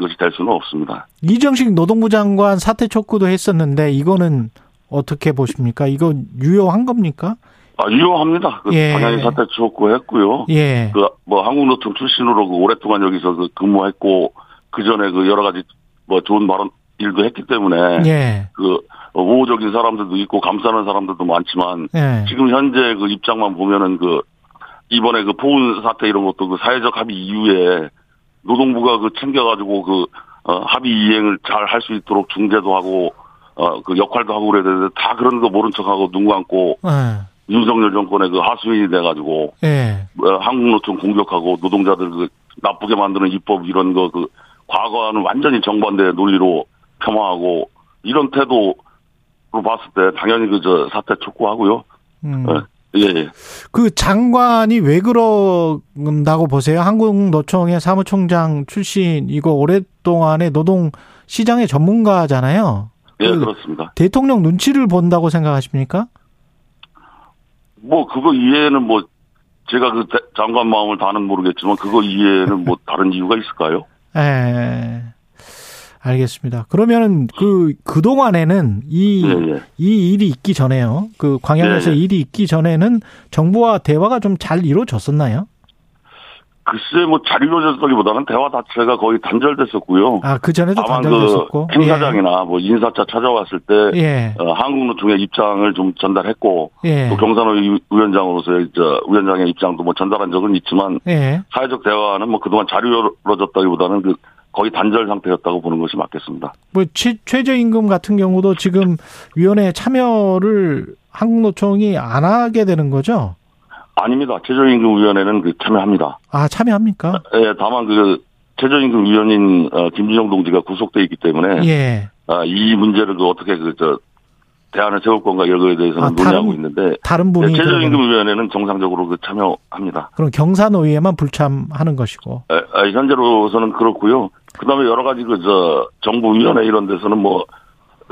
것이 될 수는 없습니다. 이정식 노동부 장관 사퇴 촉구도 했었는데 이거는 어떻게 보십니까? 이거 유효한 겁니까? 아 유효합니다. 그 예. 당연히 사퇴 촉구했고요. 예. 그뭐 한국노총 출신으로 그 오랫동안 여기서 그 근무했고 그 전에 그 여러 가지 뭐 좋은 발언 일도 했기 때문에 예. 그 우호적인 사람들도 있고 감싸는 사람들도 많지만 예. 지금 현재 그 입장만 보면은 그 이번에 그 포운 사태 이런 것도 그 사회적 합의 이후에 노동부가 그 챙겨가지고 그 어, 합의 이행을 잘 할 수 있도록 중재도 하고 어 그 역할도 하고 그래야 되는데 다 그런 거 모른 척하고 눈 감고 예. 윤석열 정권의 그 하수인이 돼가지고 예. 어, 한국노총 공격하고 노동자들 그 나쁘게 만드는 입법 이런 거 그 과거와는 완전히 정반대의 논리로 폄하하고 이런 태도로 봤을 때 당연히 그 저 사태 촉구하고요. 음. 어, 예, 예. 그 장관이 왜 그런다고 보세요? 한국노총의 사무총장 출신이고 오랫동안의 노동 시장의 전문가잖아요. 예, 그 그렇습니다. 대통령 눈치를 본다고 생각하십니까? 뭐 그거 이해는 뭐 제가 그 대- 장관 마음을 다는 모르겠지만 그거 이해는 뭐 다른 이유가 있을까요? 예. 알겠습니다. 그러면은 그 그동안에는 이 예, 예. 이 일이 있기 전에요. 그 광양에서 네. 일이 있기 전에는 정부와 대화가 좀 잘 이루어졌었나요? 글쎄 뭐 잘 이루어졌다기보다는 대화 자체가 거의 단절됐었고요. 아, 그 전에도 다만 단절됐었고. 그 행사장이나 뭐 인사차 찾아왔을 때 예. 어, 한국노총의 입장을 좀 전달했고 예. 또 경산호 위원장으로서의 저 위원장의 입장도 뭐 전달한 적은 있지만 예. 사회적 대화는 뭐 그동안 잘 이루어졌다기보다는 그 거의 단절 상태였다고 보는 것이 맞겠습니다. 뭐 최, 최저임금 같은 경우도 지금 위원회 참여를 한국노총이 안 하게 되는 거죠? 아닙니다. 최저임금위원회는 그 참여합니다. 아, 참여합니까? 예, 다만 그 최저임금위원인 어, 김준영 동지가 구속돼 있기 때문에 예. 아, 이 문제를 그 어떻게 그저 대안을 세울 건가 이런 거에 대해서는 아, 논의하고 다른 있는데 다른 예, 분이 그러면 최저임금위원회는 정상적으로 그 참여합니다. 그럼 경사노위에만 불참하는 것이고. 에, 아, 현재로서는 그렇고요. 그다음에 여러 가지 그 저 정부위원회 이런 데서는 뭐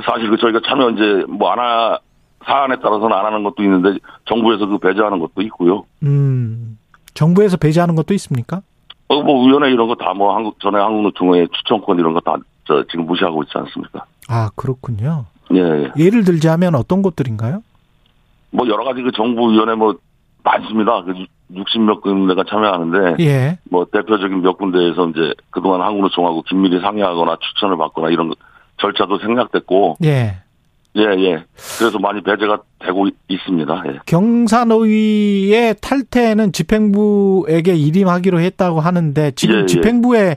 사실 그 저희가 참여 이제 뭐안 하, 사안에 따라서는 안 하는 것도 있는데 정부에서 그 배제하는 것도 있고요. 음. 정부에서 배제하는 것도 있습니까? 어, 뭐 위원회 이런 거 다 뭐 한국 전에 한국노총의 추천권 이런 거 다 저 지금 무시하고 있지 않습니까? 아, 그렇군요. 예, 예. 예를 들자면 어떤 것들인가요? 뭐 여러 가지 그 정부 위원회 뭐 많습니다. 그 60몇 군데가 참여하는데 예. 뭐 대표적인 몇 군데에서 이제 그동안 한국노총하고 긴밀히 상의하거나 추천을 받거나 이런 절차도 생략됐고 예. 예, 예. 그래서 많이 배제가 되고 있- 있습니다. 예. 경사노위의 탈퇴는 집행부에게 일임하기로 했다고 하는데 지금 예, 예. 집행부의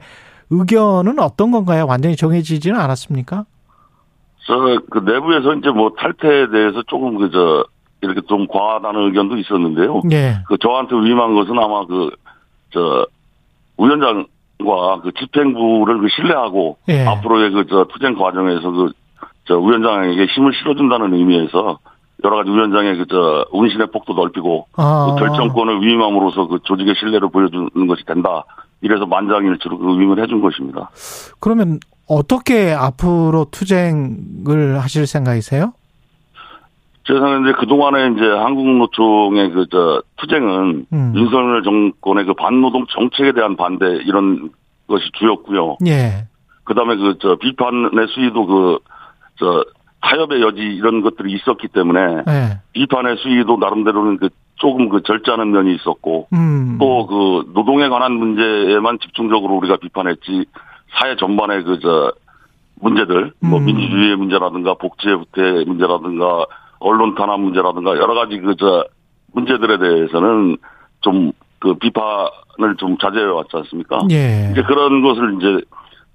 의견은 어떤 건가요? 완전히 정해지지는 않았습니까? 저, 그 내부에서 이제 뭐 탈퇴에 대해서 조금 그, 저, 이렇게 좀 과하다는 의견도 있었는데요. 예. 그 저한테 위임한 것은 아마 그, 저, 위원장과 그 집행부를 그 신뢰하고 예. 앞으로의 그, 저, 투쟁 과정에서 그, 저, 위원장에게 힘을 실어준다는 의미에서 여러 가지 위원장의 그, 저, 운신의 폭도 넓히고 아. 그 결정권을 위임함으로써 그 조직의 신뢰를 보여주는 것이 된다. 이래서 만장일치로 그 위임을 해준 것입니다. 그러면 어떻게 앞으로 투쟁을 하실 생각이세요? 제 생각에 이제 그동안에 이제 한국노총의 그, 저, 투쟁은 음. 윤석열 정권의 그 반노동 정책에 대한 반대 이런 것이 주였고요. 예. 그 다음에 그 저 비판의 수위도 그 저 타협의 여지 이런 것들이 있었기 때문에 예. 비판의 수위도 나름대로는 그 조금 그 절제하는 면이 있었고 음. 또그 노동에 관한 문제에만 집중적으로 우리가 비판했지 사회 전반의 그 저 문제들 뭐 음. 민주주의의 문제라든가 복지의 후퇴 문제라든가 언론 탄압 문제라든가 여러 가지 그 저 문제들에 대해서는 좀 그 비판을 좀 자제해 왔지 않습니까? 예. 이제 그런 것을 이제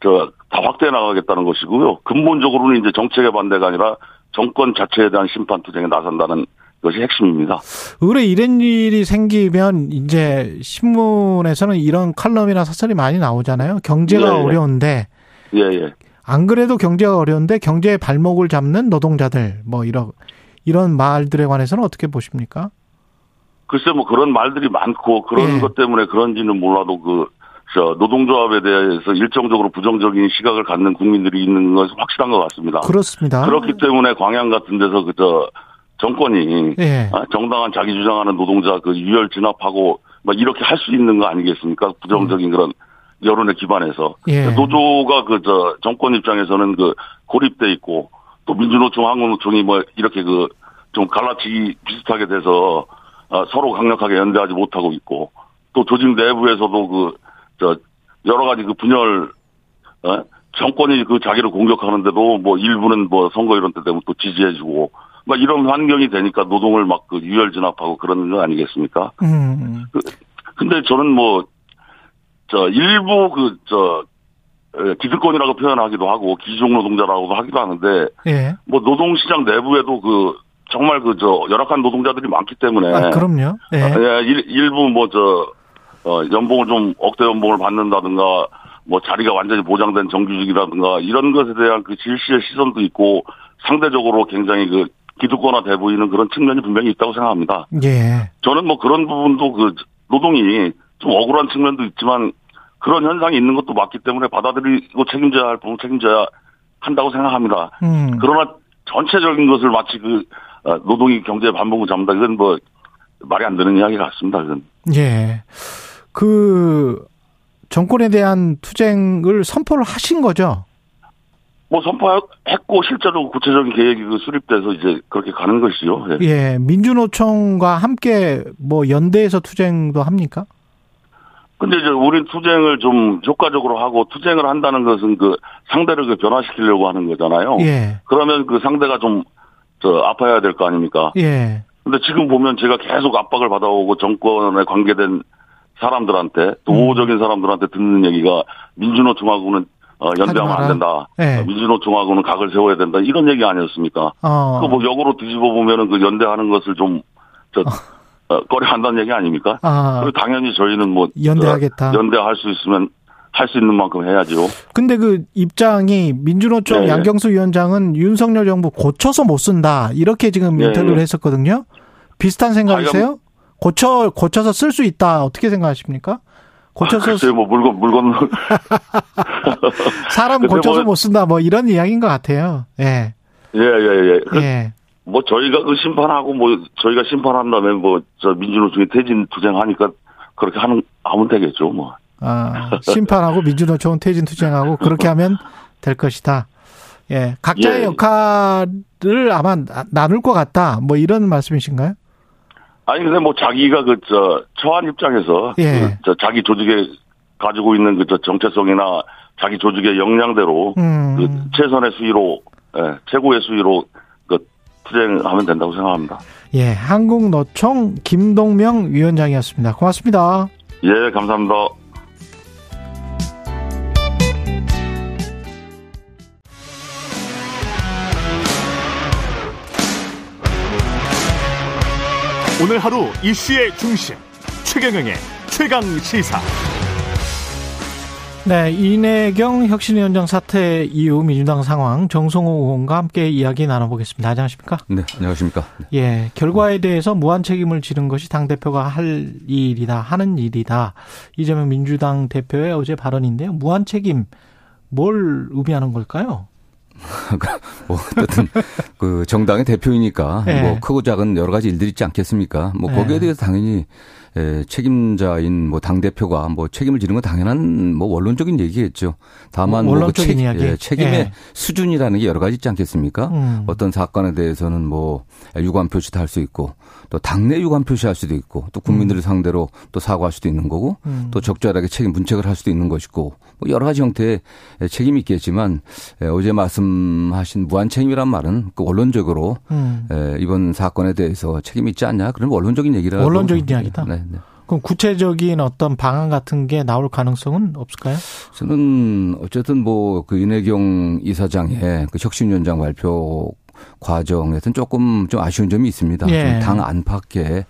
저 다 확대해 나가겠다는 것이고요. 근본적으로는 이제 정책의 반대가 아니라 정권 자체에 대한 심판 투쟁에 나선다는 것이 핵심입니다. 의뢰 이런 일이 생기면 이제 신문에서는 이런 칼럼이나 사설이 많이 나오잖아요. 경제가 예, 예. 어려운데 예, 예. 안 그래도 경제가 어려운데 경제의 발목을 잡는 노동자들 뭐 이런 이런 말들에 관해서는 어떻게 보십니까? 글쎄 뭐 그런 말들이 많고 그런 예. 것 때문에 그런지는 몰라도 그, 저, 노동조합에 대해서 일정적으로 부정적인 시각을 갖는 국민들이 있는 것은 확실한 것 같습니다. 그렇습니다. 그렇기 때문에 광양 같은 데서 그, 저, 정권이 예. 아, 정당한 자기 주장하는 노동자 그 유혈 진압하고 막 이렇게 할 수 있는 거 아니겠습니까? 부정적인 그런 여론에 기반해서 예. 노조가 그 저 정권 입장에서는 그 고립돼 있고 또 민주노총 한국노총이 뭐 이렇게 그 좀 갈라치기 비슷하게 돼서 아, 서로 강력하게 연대하지 못하고 있고 또 조직 내부에서도 그 저 여러 가지 그 분열 어? 정권이 그 자기를 공격하는데도 뭐 일부는 뭐 선거 이런 때 되면 또 지지해주고 막 이런 환경이 되니까 노동을 막 그 유혈 진압하고 그러는 거 아니겠습니까? 음. 근데 저는 뭐, 저, 일부 그, 저, 에, 기득권이라고 표현하기도 하고, 기종 노동자라고도 하기도 하는데, 예. 뭐, 노동시장 내부에도 그, 정말 그, 저, 열악한 노동자들이 많기 때문에, 아, 그럼요. 예. 예, 일, 일부 뭐, 저, 어, 연봉을 좀, 억대 연봉을 받는다든가, 뭐, 자리가 완전히 보장된 정규직이라든가, 이런 것에 대한 그 질시의 시선도 있고, 상대적으로 굉장히 그, 기득권화돼 보이는 그런 측면이 분명히 있다고 생각합니다. 예. 저는 뭐 그런 부분도 그 노동이 좀 억울한 측면도 있지만 그런 현상이 있는 것도 맞기 때문에 받아들이고 책임져야 할 부분 책임져야 한다고 생각합니다. 음. 그러나 전체적인 것을 마치 그 어, 노동이 경제의 반복을 잡는다 이건 뭐 말이 안 되는 이야기 같습니다. 그건. 예. 그 정권에 대한 투쟁을 선포를 하신 거죠? 뭐 선포했고 실제로 구체적인 계획이 그 수립돼서 이제 그렇게 가는 것이요. 예. 예. 민주노총과 함께 뭐 연대해서 투쟁도 합니까? 근데 이제 우린 투쟁을 좀 효과적으로 하고 투쟁을 한다는 것은 그 상대를 그 변화시키려고 하는 거잖아요. 예. 그러면 그 상대가 좀, 저, 아파야 될 거 아닙니까? 예. 근데 지금 보면 제가 계속 압박을 받아오고 정권에 관계된 사람들한테 또 음. 우호적인 사람들한테 듣는 얘기가 민주노총하고는 어, 연대하면. 안 된다. 예. 어, 민주노총하고는 각을 세워야 된다. 이런 얘기 아니었습니까? 어. 그뭐 역으로 뒤집어 보면은 그 연대하는 것을 좀, 저, 어, 꺼려한다는 얘기 아닙니까? 아. 그리고 당연히 저희는 뭐 연대하겠다. 어, 연대할 수 있으면 할 수 있는 만큼 해야죠. 근데 그 입장이 민주노총 예, 예. 양경수 위원장은 윤석열 정부 고쳐서 못 쓴다. 이렇게 지금 예, 인터뷰를 예. 했었거든요. 비슷한 생각이세요? 고쳐 고쳐서 쓸 수 있다. 어떻게 생각하십니까? 고쳐서 글쎄요, 뭐 물건 물건 사람 고쳐서 뭐- 못 쓴다. 뭐 이런 이야기인 것 같아요. 예. 예 예 예. 예, 그 예. 뭐 저희가 그 심판하고 뭐 저희가 심판한 다음에 뭐 저 민주노총이 퇴진 투쟁하니까 그렇게 하는 하면 되겠죠 뭐. 아, 심판하고 민주노총은 퇴진 투쟁하고 그렇게 하면 될 것이다. 예. 각자의 예. 역할을 아마 나- 나눌 것 같다. 뭐 이런 말씀이신가요? 아니 근데 뭐 자기가 그 저 처한 입장에서 예. 그저 자기 조직에 가지고 있는 그 저 정체성이나 자기 조직의 역량대로 음. 그 최선의 수위로 예, 최고의 수위로 그 투쟁하면 된다고 생각합니다. 예. 한국노총 김동명 위원장이었습니다. 고맙습니다. 예, 감사합니다. 오늘 하루 이슈의 중심 최경영의 최강 시사. 네, 이내경 혁신위원장 사태 이후 민주당 상황 정성호 의원과 함께 이야기 나눠보겠습니다. 안녕하십니까? 네, 안녕하십니까. 네. 예, 결과에 대해서 무한 책임을 지는 것이 당 대표가 할 일이다, 하는 일이다. 이재명 민주당 대표의 어제 발언인데요. 무한 책임 뭘 의미하는 걸까요? 뭐 어쨌든 그 정당의 대표이니까 네. 뭐 크고 작은 여러 가지 일들이 있지 않겠습니까? 뭐 네. 거기에 대해서 당연히 에, 책임자인 뭐 당 대표가 뭐 책임을 지는 건 당연한 뭐 원론적인 얘기겠죠. 다만 뭐 원론적인 뭐 이야기. 예, 책임의 예. 수준이라는 게 여러 가지 있지 않겠습니까? 음. 어떤 사건에 대해서는 뭐 유감 표시도 할 수 있고 또 당내 유감 표시할 수도 있고 또 국민들을 상대로 또 사과할 수도 있는 거고 음. 또 적절하게 책임 문책을 할 수도 있는 것이고 뭐 여러 가지 형태의 책임이 있겠지만 에, 어제 말씀하신 무한 책임이란 말은 그 원론적으로 음. 에, 이번 사건에 대해서 책임이 있지 않냐 그런 원론적인 얘기라고 원론적인 이야기다? 네, 네. 그럼 구체적인 어떤 방안 같은 게 나올 가능성은 없을까요? 저는 어쨌든 뭐 그 윤혜경 이사장의 그 혁신위원장 발표 과정에서는 조금 좀 아쉬운 점이 있습니다. 예. 당 안팎에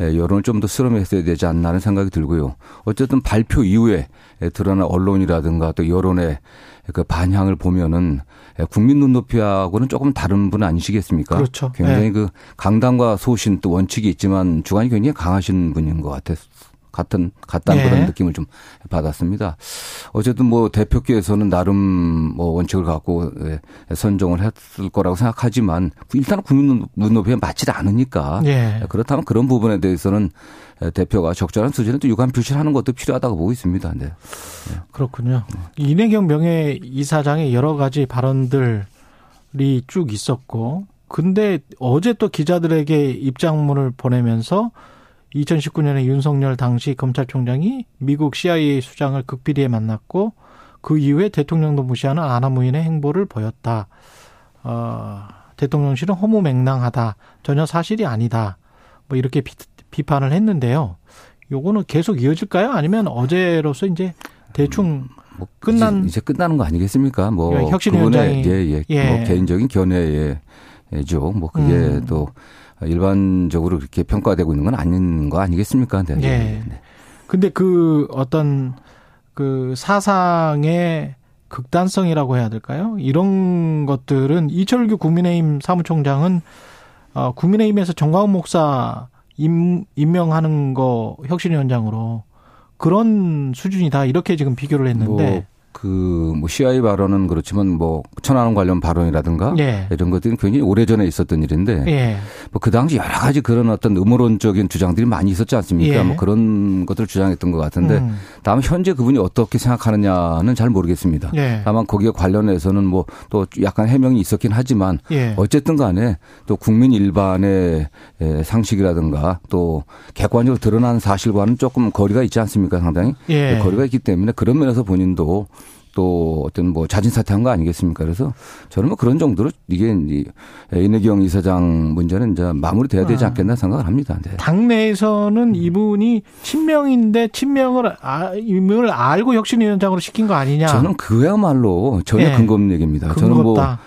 예, 여론을 좀 더 수렴했어야 되지 않나 하는 생각이 들고요. 어쨌든 발표 이후에 드러난 언론이라든가 또 여론의 그 반향을 보면은 예, 국민 눈높이하고는 조금 다른 분 아니시겠습니까? 그렇죠. 굉장히 예. 그 강단과 소신 또 원칙이 있지만 주관이 굉장히 강하신 분인 것 같아서 같은 같다는 예. 그런 느낌을 좀 받았습니다. 어쨌든 뭐 대표께서는 나름 뭐 원칙을 갖고 예, 선정을 했을 거라고 생각하지만 일단 국민 눈높이에 맞지 않으니까 예. 그렇다면 그런 부분에 대해서는 대표가 적절한 수준의 또 유감 표시를 하는 것도 필요하다고 보고 있습니다. 네. 그렇군요. 이내경 명예 이사장의 여러 가지 발언들이 쭉 있었고, 근데 어제 또 기자들에게 입장문을 보내면서 2019년에 윤석열 당시 검찰총장이 미국 CIA 수장을 극비리에 만났고 그 이후에 대통령도 무시하는 아나무인의 행보를 보였다. 어, 대통령실은 허무맹랑하다. 전혀 사실이 아니다. 뭐 이렇게 비, 비판을 했는데요. 요거는 계속 이어질까요? 아니면 어제로서 이제 대충 뭐 끝난- 이제, 이제 끝나는 거 아니겠습니까? 뭐 예, 혁신위원장이- 예, 예, 예. 뭐 개인적인 견해죠. 뭐 그게 음. 또 일반적으로 그렇게 평가되고 있는 건 아닌 거 아니겠습니까? 네. 예. 네. 근데 그 어떤 그 사상의 극단성이라고 해야 될까요? 이런 것들은 이철규 국민의힘 사무총장은 어, 국민의힘에서 정광훈 목사 임, 임명하는 거 혁신위원장으로 그런 수준이다 이렇게 지금 비교를 했는데 뭐 그뭐 CIA 발언은 그렇지만 뭐 천안함 관련 발언이라든가 예. 이런 것들은 굉장히 오래 전에 있었던 일인데 예. 뭐그 당시 여러 가지 그런 어떤 음모론적인 주장들이 많이 있었지 않습니까? 예. 뭐 그런 것들을 주장했던 것 같은데 음. 다만 현재 그분이 어떻게 생각하느냐는 잘 모르겠습니다. 예. 다만 거기에 관련해서는 뭐 또 약간 해명이 있었긴 하지만 예. 어쨌든 간에 또 국민 일반의 에, 상식이라든가 또 객관적으로 드러난 사실과는 조금 거리가 있지 않습니까 상당히 예. 네, 거리가 있기 때문에 그런 면에서 본인도 또 어떤 뭐 자진 사퇴한 거 아니겠습니까? 그래서 저는 뭐 그런 정도로 이게 이제 이내경 이사장 문제는 이제 마무리돼야 되지 아. 않겠나 생각을 합니다. 네. 당내에서는 이분이 친명인데 친명을 아, 임을 알고 혁신위원장으로 시킨 거 아니냐? 저는 그야말로 전혀 예. 근거 없는 얘기입니다. 저는 뭐 없다.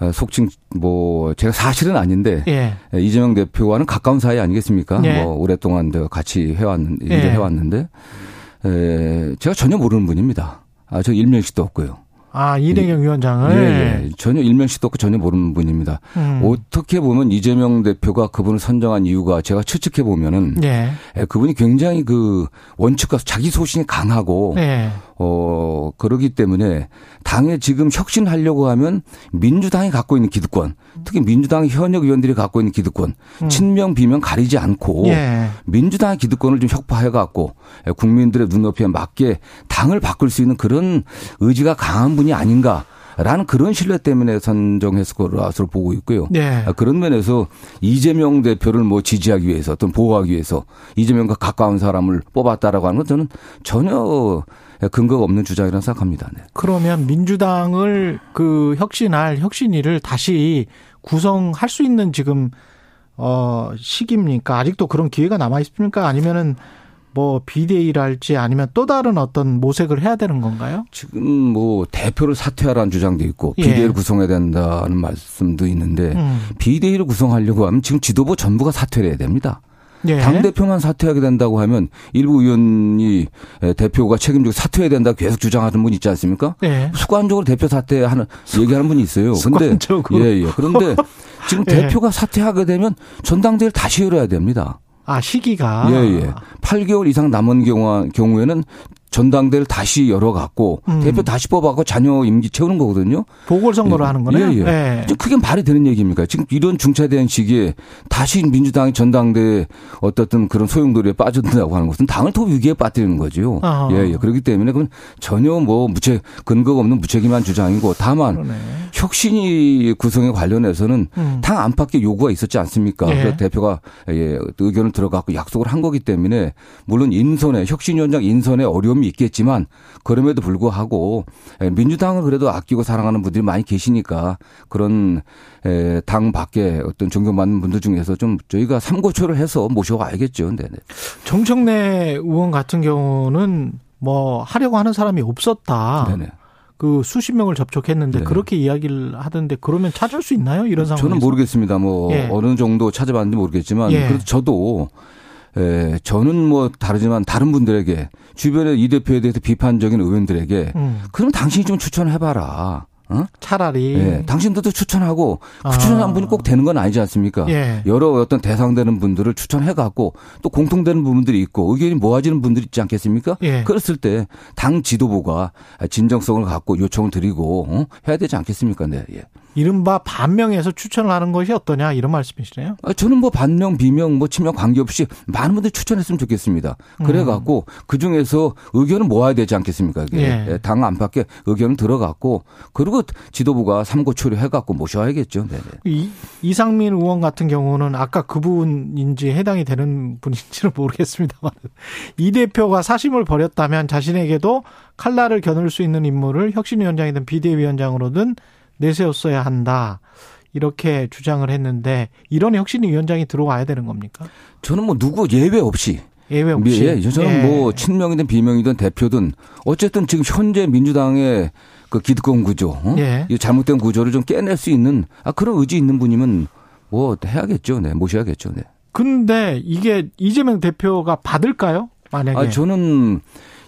어, 속칭 뭐 제가 사실은 아닌데 예. 예, 이재명 대표와는 가까운 사이 아니겠습니까? 네. 뭐 오랫동안 같이 해왔는 예. 일을 해왔는데 에, 제가 전혀 모르는 분입니다. 아, 저 일면식도 없고요. 아 이내경 위원장을 예, 예. 전혀 일면식도 없고 전혀 모르는 분입니다. 음. 어떻게 보면 이재명 대표가 그분을 선정한 이유가 제가 추측해 보면은 예. 예, 그분이 굉장히 그 원칙과 자기 소신이 강하고 예. 어 그러기 때문에 당에 지금 혁신하려고 하면 민주당이 갖고 있는 기득권, 특히 민주당 현역 의원들이 갖고 있는 기득권, 음. 친명 비명 가리지 않고 예. 민주당의 기득권을 좀 혁파해 갖고 국민들의 눈높이에 맞게 당을 바꿀 수 있는 그런 의지가 강한 분이 아닌가. 라는 그런 신뢰 때문에 선정했을 거라서 보고 있고요. 예. 아, 그런 면에서 이재명 대표를 뭐 지지하기 위해서 또는 보호하기 위해서 이재명과 가까운 사람을 뽑았다라고 하는 건 저는 전혀 근거가 없는 주장이라고 생각합니다. 네. 그러면 민주당을 그 혁신할 혁신위를 다시 구성할 수 있는 지금 어 시기입니까? 아직도 그런 기회가 남아 있습니까? 아니면은 뭐 비대위랄지 아니면 또 다른 어떤 모색을 해야 되는 건가요? 지금 뭐 대표를 사퇴하라는 주장도 있고 예. 비대위를 구성해야 된다는 말씀도 있는데 음. 비대위를 구성하려고 하면 지금 지도부 전부가 사퇴를 해야 됩니다. 예. 당 대표만 사퇴하게 된다고 하면 일부 의원이 대표가 책임지고 사퇴해야 된다고 계속 주장하는 분 있지 않습니까? 예. 습관적으로 대표 사퇴하는 얘기하는 분이 있어요. 습관적으로. 예, 예. 그런데 지금 예. 대표가 사퇴하게 되면 전당대회를 다시 열어야 됩니다. 아 시기가 예, 예. 8개월 이상 남은 경우, 경우에는 전당대를 다시 열어갖고 음. 대표 다시 뽑아갖고 자녀 임기 채우는 거거든요. 보궐선거를 예. 하는 거네요. 예, 예. 지금 그게 말이 되는 얘기입니까? 지금 이런 중차대한 시기에 다시 민주당이 전당대에 어떻든 그런 소용돌이에 빠져든다고 하는 것은 당을 더 위기에 빠뜨리는 거죠. 아하. 예, 예. 그렇기 때문에 그건 전혀 뭐 무책 근거가 없는 무책임한 주장이고 다만 그러네. 혁신이 구성에 관련해서는 음. 당 안팎의 요구가 있었지 않습니까? 예. 그래서 대표가 예, 의견을 들어갖고 약속을 한 거기 때문에 물론 인선에 혁신위원장 인선에 어려움이 있겠지만 그럼에도 불구하고 예, 민주당을 그래도 아끼고 사랑하는 분들이 많이 계시니까 그런 예, 당 밖에 어떤 존경받는 분들 중에서 좀 저희가 삼고초를 해서 모셔와야겠죠. 네네. 정청래 의원 같은 경우는 뭐 하려고 하는 사람이 없었다. 네네. 그 수십 명을 접촉했는데 네. 그렇게 이야기를 하던데 그러면 찾을 수 있나요? 이런 상황에서? 저는 모르겠습니다. 뭐 예. 어느 정도 찾아봤는지 모르겠지만 예. 그래도 저도 에, 저는 뭐 다르지만 다른 분들에게 주변에 이 대표에 대해서 비판적인 의원들에게 음, 그럼 당신이 좀 추천해봐라. 어? 차라리 예, 당신들도 추천하고 그 아. 추천한 분이 꼭 되는 건 아니지 않습니까? 예. 여러 어떤 대상되는 분들을 추천해 갖고 또 공통되는 부분들이 있고 의견이 모아지는 분들이 있지 않겠습니까? 예. 그랬을 때 당 지도부가 진정성을 갖고 요청을 드리고 어? 해야 되지 않겠습니까? 네. 예. 이른바 반명에서 추천을 하는 것이 어떠냐 이런 말씀이시네요. 아, 저는 뭐 반명, 비명, 뭐 친명 관계없이 많은 분들이 추천했으면 좋겠습니다. 그래갖고 그 중에서 의견을 모아야 되지 않겠습니까? 이게 예. 예, 당 안팎에 의견을 들어갔고 그리고 지도부가 삼고 초려 해갖고 모셔야겠죠. 네네. 이, 이상민 의원 같은 경우는 아까 그분인지 해당이 되는 분인지는 모르겠습니다만 이 대표가 사심을 벌였다면 자신에게도 칼날을 겨눌 수 있는 인물을 혁신위원장이든 비대위원장으로든 내세웠어야 한다. 이렇게 주장을 했는데 이런 혁신 위원장이 들어와야 되는 겁니까? 저는 뭐 누구 예외 없이 예외 없이. 예, 저는 예. 뭐 친명이든 비명이든 대표든 어쨌든 지금 현재 민주당의 그 기득권 구조, 어? 예. 이 잘못된 구조를 좀 깨낼 수 있는 아 그런 의지 있는 분이면 뭐 해야겠죠, 네, 모셔야겠죠, 네. 근데 이게 이재명 대표가 받을까요? 만약에. 아 저는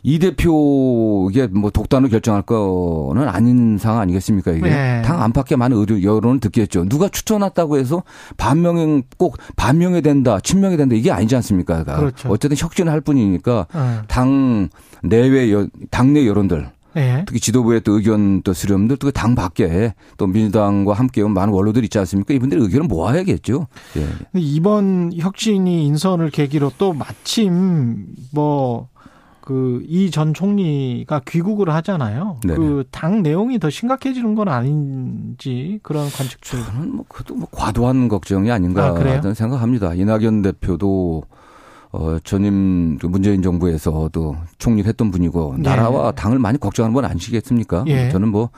이 대표 이게 뭐 독단으로 결정할 거는 아닌 상황 아니겠습니까 이게 네. 당 안팎에 많은 의료 여론을 듣겠죠. 누가 추천했다고 해서 반명이 꼭 반명이 된다, 친명이 된다 이게 아니지 않습니까? 그러니까 그렇죠. 어쨌든 혁신을 할 뿐이니까 어. 당 내외 여, 당내 여론들 예. 특히 지도부의 또 의견 또 수렴들 또 당 밖에 또 민주당과 함께 온 많은 원로들 있지 않습니까? 이분들의 의견을 모아야겠죠. 예. 이번 혁신이 인선을 계기로 또 마침 뭐 그 이 전 총리가 귀국을 하잖아요. 그 당 내용이 더 심각해지는 건 아닌지 그런 관측들. 저는 뭐 그것도 뭐 과도한 걱정이 아닌가 아, 그래요? 생각합니다. 이낙연 대표도 어 전임 그 문재인 정부에서도 총리를 했던 분이고 예. 나라와 당을 많이 걱정하는 건 아니시겠습니까? 예. 저는 뭐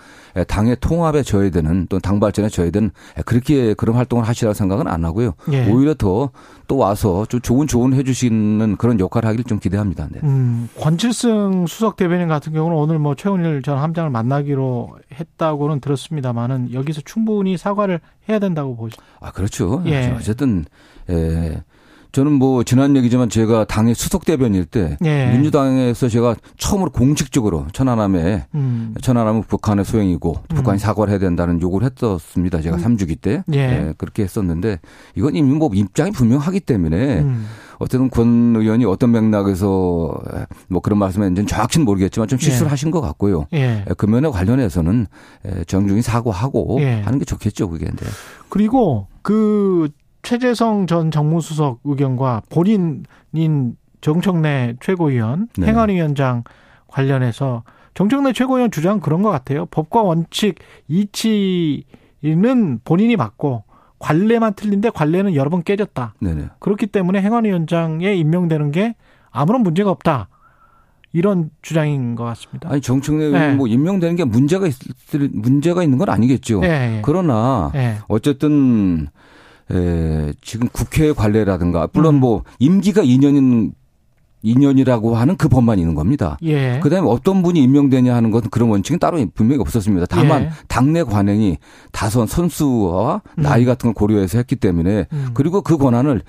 당의 통합에 져야 되는 또당 발전에 져야 되는 그렇게 그런 활동을 하시라고 생각은 안 하고요. 예. 오히려 더 또 와서 좀 좋은 조언 해주시는 그런 역할을 하기를 좀 기대합니다. 네. 음, 권칠승 수석 대변인 같은 경우는 오늘 뭐 최원일 전 함장을 만나기로 했다고는 들었습니다만은 여기서 충분히 사과를 해야 된다고 보시. 아, 그렇죠. 예. 어쨌든, 에, 저는 뭐 지난 얘기지만 제가 당의 수석 대변일 때 예. 민주당에서 제가 처음으로 공식적으로 천안함에 음. 천안함은 북한의 소행이고 북한이 사과를 해야 된다는 요구를 했었습니다. 제가 삼주기 때 예. 예, 그렇게 했었는데 이건 이미 뭐 입장이 분명하기 때문에 음. 어쨌든 권 의원이 어떤 맥락에서 뭐 그런 말씀을 정확히는 모르겠지만 좀 실수를 예. 하신 것 같고요. 예. 그 면에 관련해서는 에, 정중히 사과하고 예. 하는 게 좋겠죠, 그게. 네. 그리고 그 최재성 전 정무수석 의견과 본인인 정청래 최고위원 네. 행안위원장 관련해서 정청래 최고위원 주장 그런 것 같아요. 법과 원칙 이치는 본인이 맞고 관례만 틀린데 관례는 여러 번 깨졌다. 네네. 그렇기 때문에 행안위원장에 임명되는 게 아무런 문제가 없다. 이런 주장인 것 같습니다. 아니 정청래 네. 뭐 임명되는 게 문제가 있을 문제가 있는 건 아니겠죠. 예, 예. 그러나 예. 어쨌든 에, 지금 국회 관례라든가 물론 음. 뭐 임기가 2년인 2년이라고 하는 그 법만 있는 겁니다. 예. 그다음에 어떤 분이 임명되냐 하는 것은 그런 원칙은 따로 분명히 없었습니다. 다만 예. 당내 관행이 다선 선수와 음. 나이 같은 걸 고려해서 했기 때문에 음. 그리고 그 권한을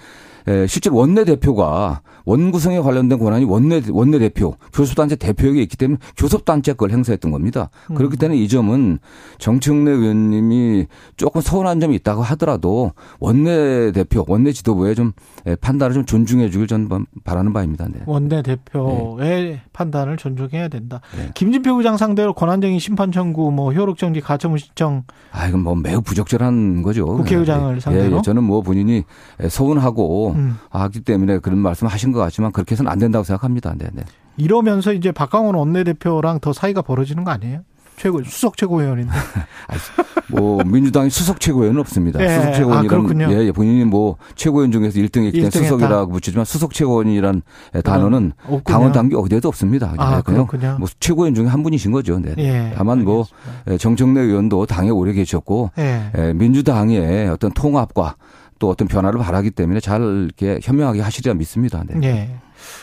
에, 실제 원내 대표가 원구성에 관련된 권한이 원내 원내 대표, 교섭단체 대표에게 있기 때문에 교섭단체 걸 행사했던 겁니다. 음. 그렇기 때문에 이 점은 정청래 의원님이 조금 서운한 점이 있다고 하더라도 원내 대표, 원내 지도부의 좀 에, 판단을 좀 존중해 주길 저는 바라는 바입니다. 네. 원내 대표의 판단을 존중해야 된다. 네. 김진표 부장 상대로 권한쟁의 심판 청구, 뭐 효력 정지, 가처분 신청 아, 이건 뭐 매우 부적절한 거죠. 국회의장을 예, 상대로? 예, 저는 뭐 본인이 서운하고 음. 하기 때문에 그런 말씀을 하신 것 같지만 그렇게 해서는 안 된다고 생각합니다. 네, 네. 이러면서 이제 박강원 원내대표랑 더 사이가 벌어지는 거 아니에요? 최고 수석 최고위원인데. 뭐 민주당이 수석 최고위원은 없습니다. 예. 수석 아, 최고위원이란 그렇군요. 예, 예, 본인이 뭐 최고위원 중에서 1등했기 때문에. 수석이라고 붙이지만 수석 최고위원이란 단어는 없군요. 당원 당규 어디에도 없습니다. 아, 그냥 그렇군요. 뭐 최고위원 중에 한 분이신 거죠. 네. 예. 다만 뭐 알겠습니다. 예, 정청래 의원도 당에 오래 계셨고 예. 예, 민주당의 어떤 통합과 또 어떤 변화를 바라기 때문에 잘 이렇게 현명하게 하시리라 믿습니다. 네. 예.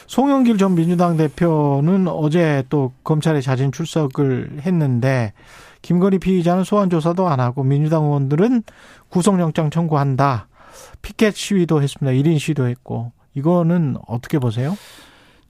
송영길 전 민주당 대표는 어제 또 검찰에 자진 출석을 했는데 김건희 피의자는 소환 조사도 안 하고 민주당 의원들은 구속영장 청구한다. 피켓 시위도 했습니다. 1인 시위도 했고 이거는 어떻게 보세요?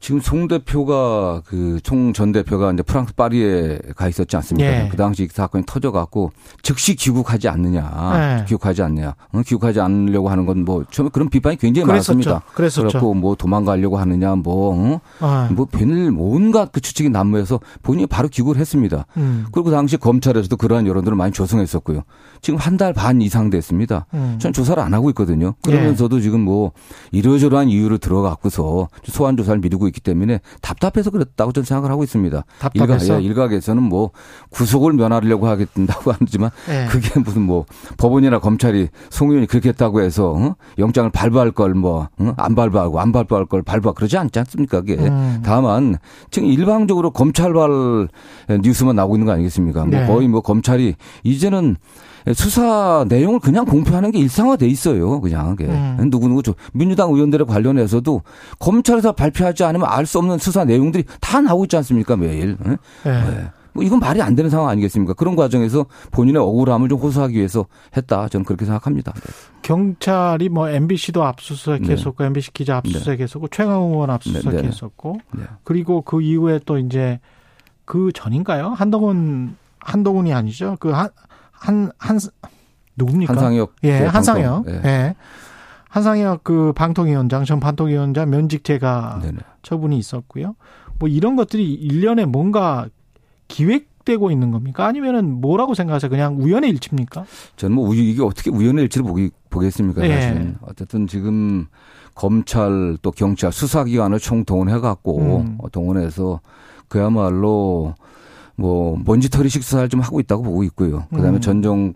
지금 송 대표가 그 총 전 대표가 이제 프랑스 파리에 가 있었지 않습니까? 예. 그 당시 이 사건이 터져갖고 즉시 귀국하지 않느냐, 예. 귀국하지 않느냐, 어, 귀국하지 않으려고 하는 건 뭐 처음에 그런 비판이 굉장히 많았습니다. 그랬었죠. 뭐 도망가려고 하느냐, 뭐, 어? 아, 뭐 별일 온갖 그 추측이 난무해서 본인이 바로 귀국을 했습니다. 음, 그리고 당시 검찰에서도 그러한 여론들을 많이 조성했었고요. 지금 한 달 반 이상 됐습니다. 음. 전 조사를 안 하고 있거든요. 그러면서도 지금 뭐 이러저러한 이유를 들어갖고서 소환 조사를 미루고 있기 때문에 답답해서 그랬다고 저는 생각을 하고 있습니다. 답답해서? 일각, 예, 일각에서는 뭐 구속을 면하려고 하겠다고 하지만 예. 그게 무슨 뭐 법원이나 검찰이 송 의원이 그렇게 했다고 해서 어? 영장을 발부할 걸뭐안 발부하고 안 발부할 걸 발부하 그러지 않지 않습니까? 그게 음. 다만 지금 일방적으로 검찰발 뉴스만 나오고 있는 거 아니겠습니까? 뭐 네. 거의 뭐 검찰이 이제는 수사 내용을 그냥 공표하는 게 일상화돼 있어요. 그냥 그게 음. 누구누구 저 민주당 의원들에 관련해서도 검찰에서 발표하지 않으면 알 수 없는 수사 내용들이 다 나오고 있지 않습니까 매일. 예? 예. 네. 뭐 이건 말이 안 되는 상황 아니겠습니까? 그런 과정에서 본인의 억울함을 좀 호소하기 위해서 했다. 저는 그렇게 생각합니다. 네. 경찰이 뭐 MBC도 압수수색했었고 MBC 기자 압수수색했었고 최강 의원 압수수색했었고 네. 그리고 그 이후에 또 이제 그 전인가요? 한동훈 한동훈이 아니죠? 그 한 한 한 누굽니까? 한상혁 예, 네, 한상혁. 예. 네. 한상혁 그 방통위원장 전 방통위원장 면직 제가 네네. 처분이 있었고요. 뭐 이런 것들이 일련에 뭔가 기획되고 있는 겁니까? 아니면은 뭐라고 생각하세요? 그냥 우연의 일치입니까? 저는 뭐 우유- 이게 어떻게 우연의 일치를 보기, 보겠습니까? 예. 사실은. 어쨌든 지금 검찰 또 경찰 수사기관을 총동원해갖고 음. 어, 동원해서 그야말로 뭐 먼지털이식 수사를 좀 하고 있다고 보고 있고요. 그다음에 음. 전정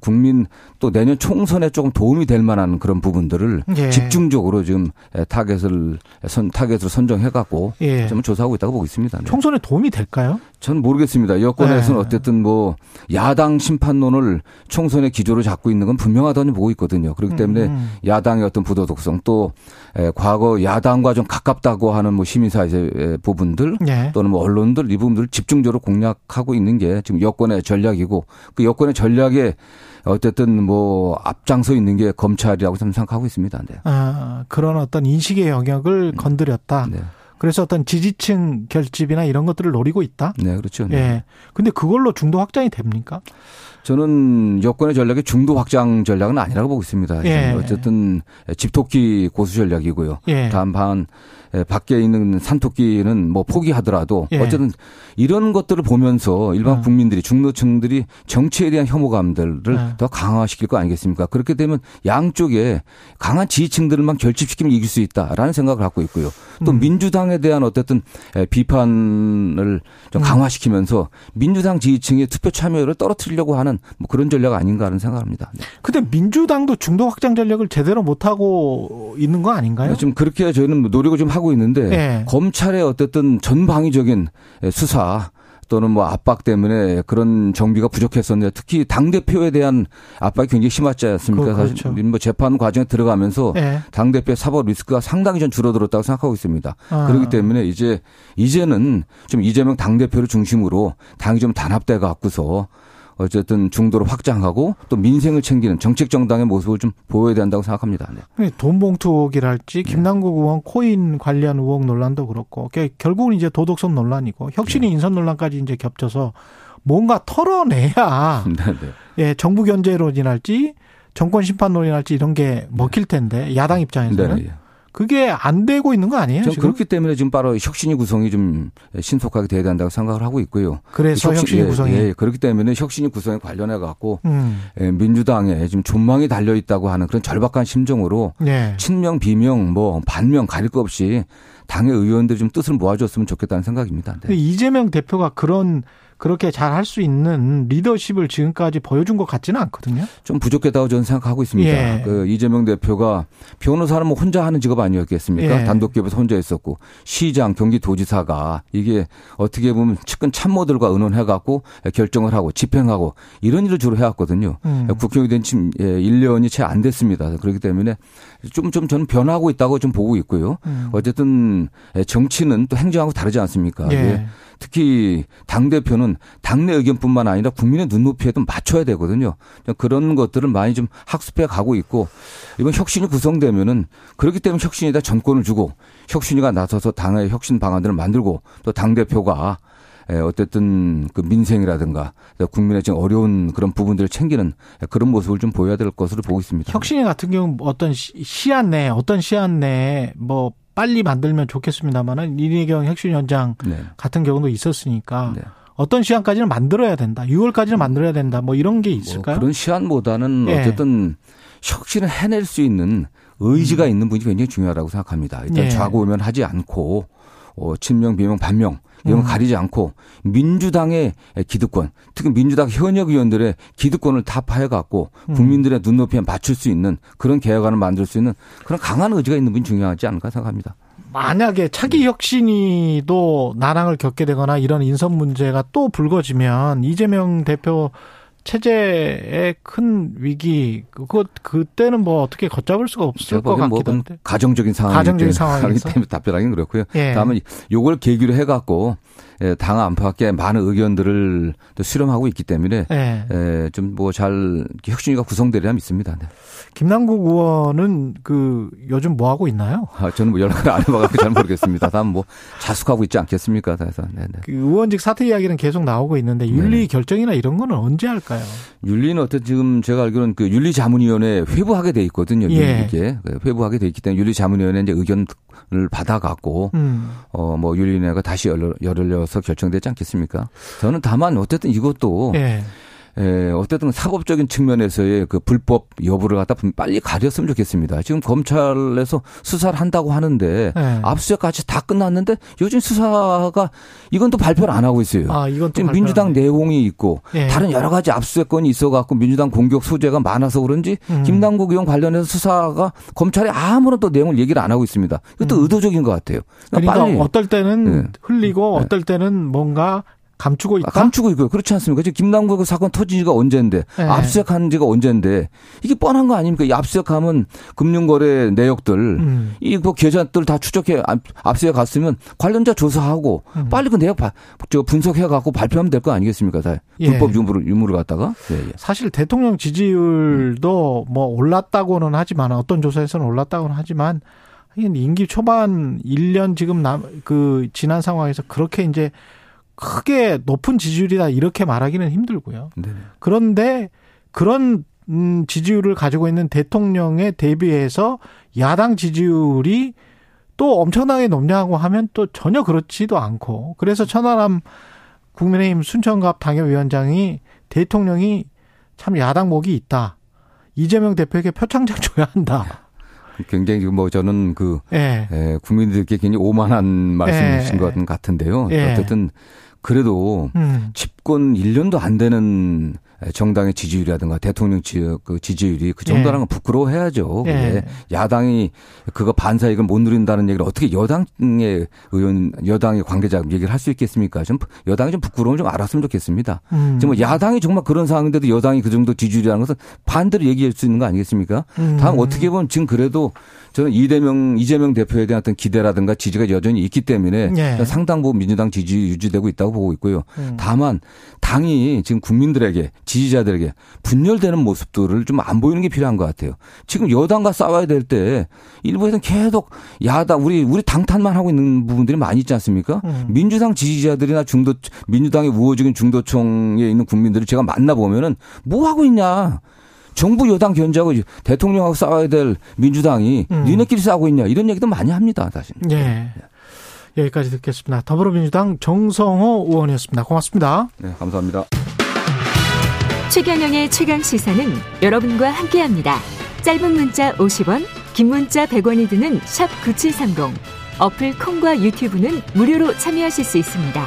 국민 또 내년 총선에 조금 도움이 될 만한 그런 부분들을 예. 집중적으로 지금 타겟을 선 타겟으로 선정해 갖고 예. 좀 조사하고 있다고 보고 있습니다. 네. 총선에 도움이 될까요? 저는 모르겠습니다. 여권에서는 네. 어쨌든 뭐 야당 심판론을 총선의 기조로 잡고 있는 건 분명하다고 보고 있거든요. 그렇기 때문에 음. 야당의 어떤 부도덕성 또 에, 과거 야당과 좀 가깝다고 하는 뭐 시민사회 부분들 예. 또는 뭐 언론들 이 부분들을 집중적으로 공략하고 있는 게 지금 여권의 전략이고 그 여권의 전략에 어쨌든 뭐 앞장서 있는 게 검찰이라고 저는 생각하고 있습니다. 네. 아, 그런 어떤 인식의 영역을 건드렸다. 네. 그래서 어떤 지지층 결집이나 이런 것들을 노리고 있다. 네, 그렇죠. 네. 예. 근데 그걸로 중도 확장이 됩니까? 저는 여권의 전략이 중도 확장 전략은 아니라고 보고 있습니다. 예. 어쨌든 집토끼 고수 전략이고요. 예. 다만 밖에 있는 산토끼는 뭐 포기하더라도 예. 어쨌든 이런 것들을 보면서 일반 어. 국민들이 중도층들이 정치에 대한 혐오감들을 예. 더 강화시킬 거 아니겠습니까? 그렇게 되면 양쪽에 강한 지지층들만 결집시키면 이길 수 있다라는 생각을 갖고 있고요. 또 음. 민주당에 대한 어쨌든 비판을 좀 음. 강화시키면서 민주당 지지층의 투표 참여율을 떨어뜨리려고 하는 뭐 그런 전략 아닌가 하는 생각을 합니다. 네. 근데 민주당도 중도 확장 전략을 제대로 못 하고 있는 거 아닌가요? 지금 그렇게 저희는 노력을 좀 하고 있는데 예. 검찰의 어쨌든 전방위적인 수사 또는 뭐 압박 때문에 그런 정비가 부족했었는데 특히 당 대표에 대한 압박이 굉장히 심하지 않습니까? 그- 그렇죠. 사실 뭐 재판 과정에 들어가면서 예. 당 대표의 사법 리스크가 상당히 좀 줄어들었다고 생각하고 있습니다. 아. 그렇기 때문에 이제 이제는 좀 이재명 당 대표를 중심으로 당이 좀 단합돼 갖고서 어쨌든 중도를 확장하고 또 민생을 챙기는 정책 정당의 모습을 좀 보여야 된다고 생각합니다. 네. 돈봉투 의혹이랄지 김남국 의원 코인 관련 의혹 논란도 그렇고 결국은 이제 도덕성 논란이고 혁신이 네. 인선 논란까지 이제 겹쳐서 뭔가 털어내야 네, 네. 예, 정부 견제론이랄지 정권 심판론이랄지 이런 게 먹힐 텐데 야당 입장에서는 네. 그게 안 되고 있는 거 아니에요? 지금? 그렇기 때문에 지금 바로 혁신이 구성이 좀 신속하게 돼야 된다고 생각을 하고 있고요. 그래서 혁신, 이 구성이 예, 예, 그렇기 때문에 혁신이 구성에 관련해 갖고 음. 예, 민주당에 지금 존망이 달려 있다고 하는 그런 절박한 심정으로 예. 친명 비명 뭐 반명 가릴 것 없이 당의 의원들이 좀 뜻을 모아줬으면 좋겠다는 생각입니다. 네. 이재명 대표가 그런 그렇게 잘 할 수 있는 리더십을 지금까지 보여준 것 같지는 않거든요. 좀 부족했다고 저는 생각하고 있습니다. 예. 그 이재명 대표가 변호사는 뭐 혼자 하는 직업 아니었겠습니까? 예. 단독 기업에서 혼자 있었고 시장, 경기도지사가 이게 어떻게 보면 측근 참모들과 의논해 갖고 결정을 하고 집행하고 이런 일을 주로 해왔거든요. 음. 국회의원이 된 지금 1년이 예, 채안 됐습니다. 그렇기 때문에 좀, 좀 저는 변하고 있다고 좀 보고 있고요. 음. 어쨌든 정치는 또 행정하고 다르지 않습니까? 예. 예. 특히 당 대표는 당내 의견뿐만 아니라 국민의 눈높이에도 맞춰야 되거든요. 그런 것들을 많이 좀 학습해 가고 있고 이번 혁신이 구성되면은 그렇기 때문에 혁신에다 전권을 주고 혁신이가 나서서 당의 혁신 방안들을 만들고 또 당 대표가 어쨌든 그 민생이라든가 국민의 지금 어려운 그런 부분들을 챙기는 그런 모습을 좀 보여야 될 것으로 보고 있습니다. 혁신이 같은 경우 어떤 시한 내에 어떤 시한 내에 뭐 빨리 만들면 좋겠습니다만은 이내경 혁신위원장 네. 같은 경우도 있었으니까 네. 어떤 시한까지는 만들어야 된다. 6월까지는 만들어야 된다. 뭐 이런 게 있을까요? 뭐 그런 시한보다는 예. 어쨌든 혁신을 해낼 수 있는 의지가 음. 있는 분이 굉장히 중요하다고 생각합니다. 일단 예. 좌고우면 하지 않고 어, 친명, 비명, 반명 이런 거 음. 가리지 않고 민주당의 기득권, 특히 민주당 현역 의원들의 기득권을 타파해 갖고 음. 국민들의 눈높이에 맞출 수 있는 그런 개혁안을 만들 수 있는 그런 강한 의지가 있는 분이 중요하지 않을까 생각합니다. 만약에 차기 혁신이도 난항을 겪게 되거나 이런 인선 문제가 또 불거지면 이재명 대표 체제의 큰 위기 그거 그때는 뭐 어떻게 걷잡을 수가 없을 것뭐 같기도 한데 가정적인 상황이기 가정적인 상황이기 때문에 답변하기는 그렇고요. 예. 다음은 요걸 계기로 해갖고 예, 당 안팎의 많은 의견들을 또 수렴하고 있기 때문에 네. 예, 좀뭐 잘 혁신위가 구성되리라 믿습니다. 네. 김남국 의원은 그 요즘 뭐 하고 있나요? 아, 저는 뭐 연락을 안 해봐가지고 잘 모르겠습니다. 다음 뭐 자숙하고 있지 않겠습니까? 그래서 네네. 그 의원직 사퇴 이야기는 계속 나오고 있는데 윤리 네 결정이나 이런 거는 언제 할까요? 윤리는 어떤 지금 제가 알기로는 그 윤리자문위원회 회부하게 돼 있거든요. 예. 이게 네, 회부하게 돼 있기 때문에 윤리자문위원회 이제 의견을 받아갖고 음. 어뭐 윤리위원회가 다시 열려, 열려서 결정되지 않겠습니까? 저는 다만 어쨌든 이것도 예. 에, 어쨌든 사법적인 측면에서의 그 불법 여부를 갖다 빨리 가렸으면 좋겠습니다. 지금 검찰에서 수사를 한다고 하는데 네. 압수수색까지 다 끝났는데 요즘 수사가 이건 또 발표를 안 하고 있어요. 아, 이건 지금 민주당 내용이 있고 네. 다른 여러 가지 압수수색건이 있어갖고 민주당 공격 소재가 많아서 그런지 음. 김남국 의원 관련해서 수사가 검찰이 아무런 또 내용을 얘기를 안 하고 있습니다. 이것도 음. 의도적인 것 같아요. 그러니까, 그러니까 빨리. 어떨 때는 네. 흘리고 네. 어떨 때는 뭔가 감추고 있다. 아, 감추고 있고요. 그렇지 않습니까? 지금 김남국 그 사건 터진 지가 언젠데 네. 압수수색한 지가 언젠데 이게 뻔한 거 아닙니까? 이 압수수색하면 금융거래 내역들 음. 이뭐 계좌들 다 추적해 압수수색 갔으면 관련자 조사하고 음. 빨리 그 내역 바, 저 분석해 갖고 발표하면 될 거 아니겠습니까? 다 예. 불법 유무를 유무를 갖다가 예, 예. 사실 대통령 지지율도 뭐 올랐다고는 하지만 어떤 조사에서는 올랐다고는 하지만 임기 초반 1년 지금 남, 그 지난 상황에서 그렇게 이제 크게 높은 지지율이다 이렇게 말하기는 힘들고요. 네 그런데 그런 음, 지지율을 가지고 있는 대통령에 대비해서 야당 지지율이 또 엄청나게 높냐고 하면 또 전혀 그렇지도 않고 그래서 천하람 국민의힘 순천갑 당협위원장이 대통령이 참 야당 목이 있다. 이재명 대표에게 표창장 줘야 한다. 굉장히 뭐 저는 그 예. 예, 국민들께 굉장히 오만한 말씀이신 예. 것 같은데요. 예. 어쨌든 그래도 음. 집권 1년도 안 되는 정당의 지지율이라든가 대통령 지, 그 지지율이 그 정도라는 건 예. 부끄러워해야죠. 예. 야당이 그거 반사 이걸 못 누린다는 얘기를 어떻게 여당의 의원, 여당의 관계자 얘기를 할 수 있겠습니까? 좀 여당이 좀 부끄러움을 좀 알았으면 좋겠습니다. 음. 지금 뭐 야당이 정말 그런 상황인데도 여당이 그 정도 지지율이라는 것은 반대로 얘기할 수 있는 거 아니겠습니까? 음. 다음 어떻게 보면 지금 그래도 저는 이대명 이재명 대표에 대한 어떤 기대라든가 지지가 여전히 있기 때문에 예. 상당 부분 민주당 지지 유지되고 있다고 보고 있고요. 음. 다만 당이 지금 국민들에게 지지자들에게 분열되는 모습들을 좀 안 보이는 게 필요한 것 같아요. 지금 여당과 싸워야 될 때 일부에서는 계속 야당 우리 우리 당탄만 하고 있는 부분들이 많이 있지 않습니까? 음. 민주당 지지자들이나 중도 민주당의 우호적인 중도층에 있는 국민들을 제가 만나 보면은 뭐 하고 있냐? 정부 여당 견제하고 대통령하고 싸워야 될 민주당이 음. 니네끼리 싸우고 있냐 이런 얘기도 많이 합니다 사실. 예. 여기까지 듣겠습니다. 더불어민주당 정성호 의원이었습니다. 고맙습니다. 네 감사합니다. 최경영의 최강 시사는 여러분과 함께합니다. 짧은 문자 50원, 긴 문자 100원이 드는 샵 9730. 어플 콩과 유튜브는 무료로 참여하실 수 있습니다.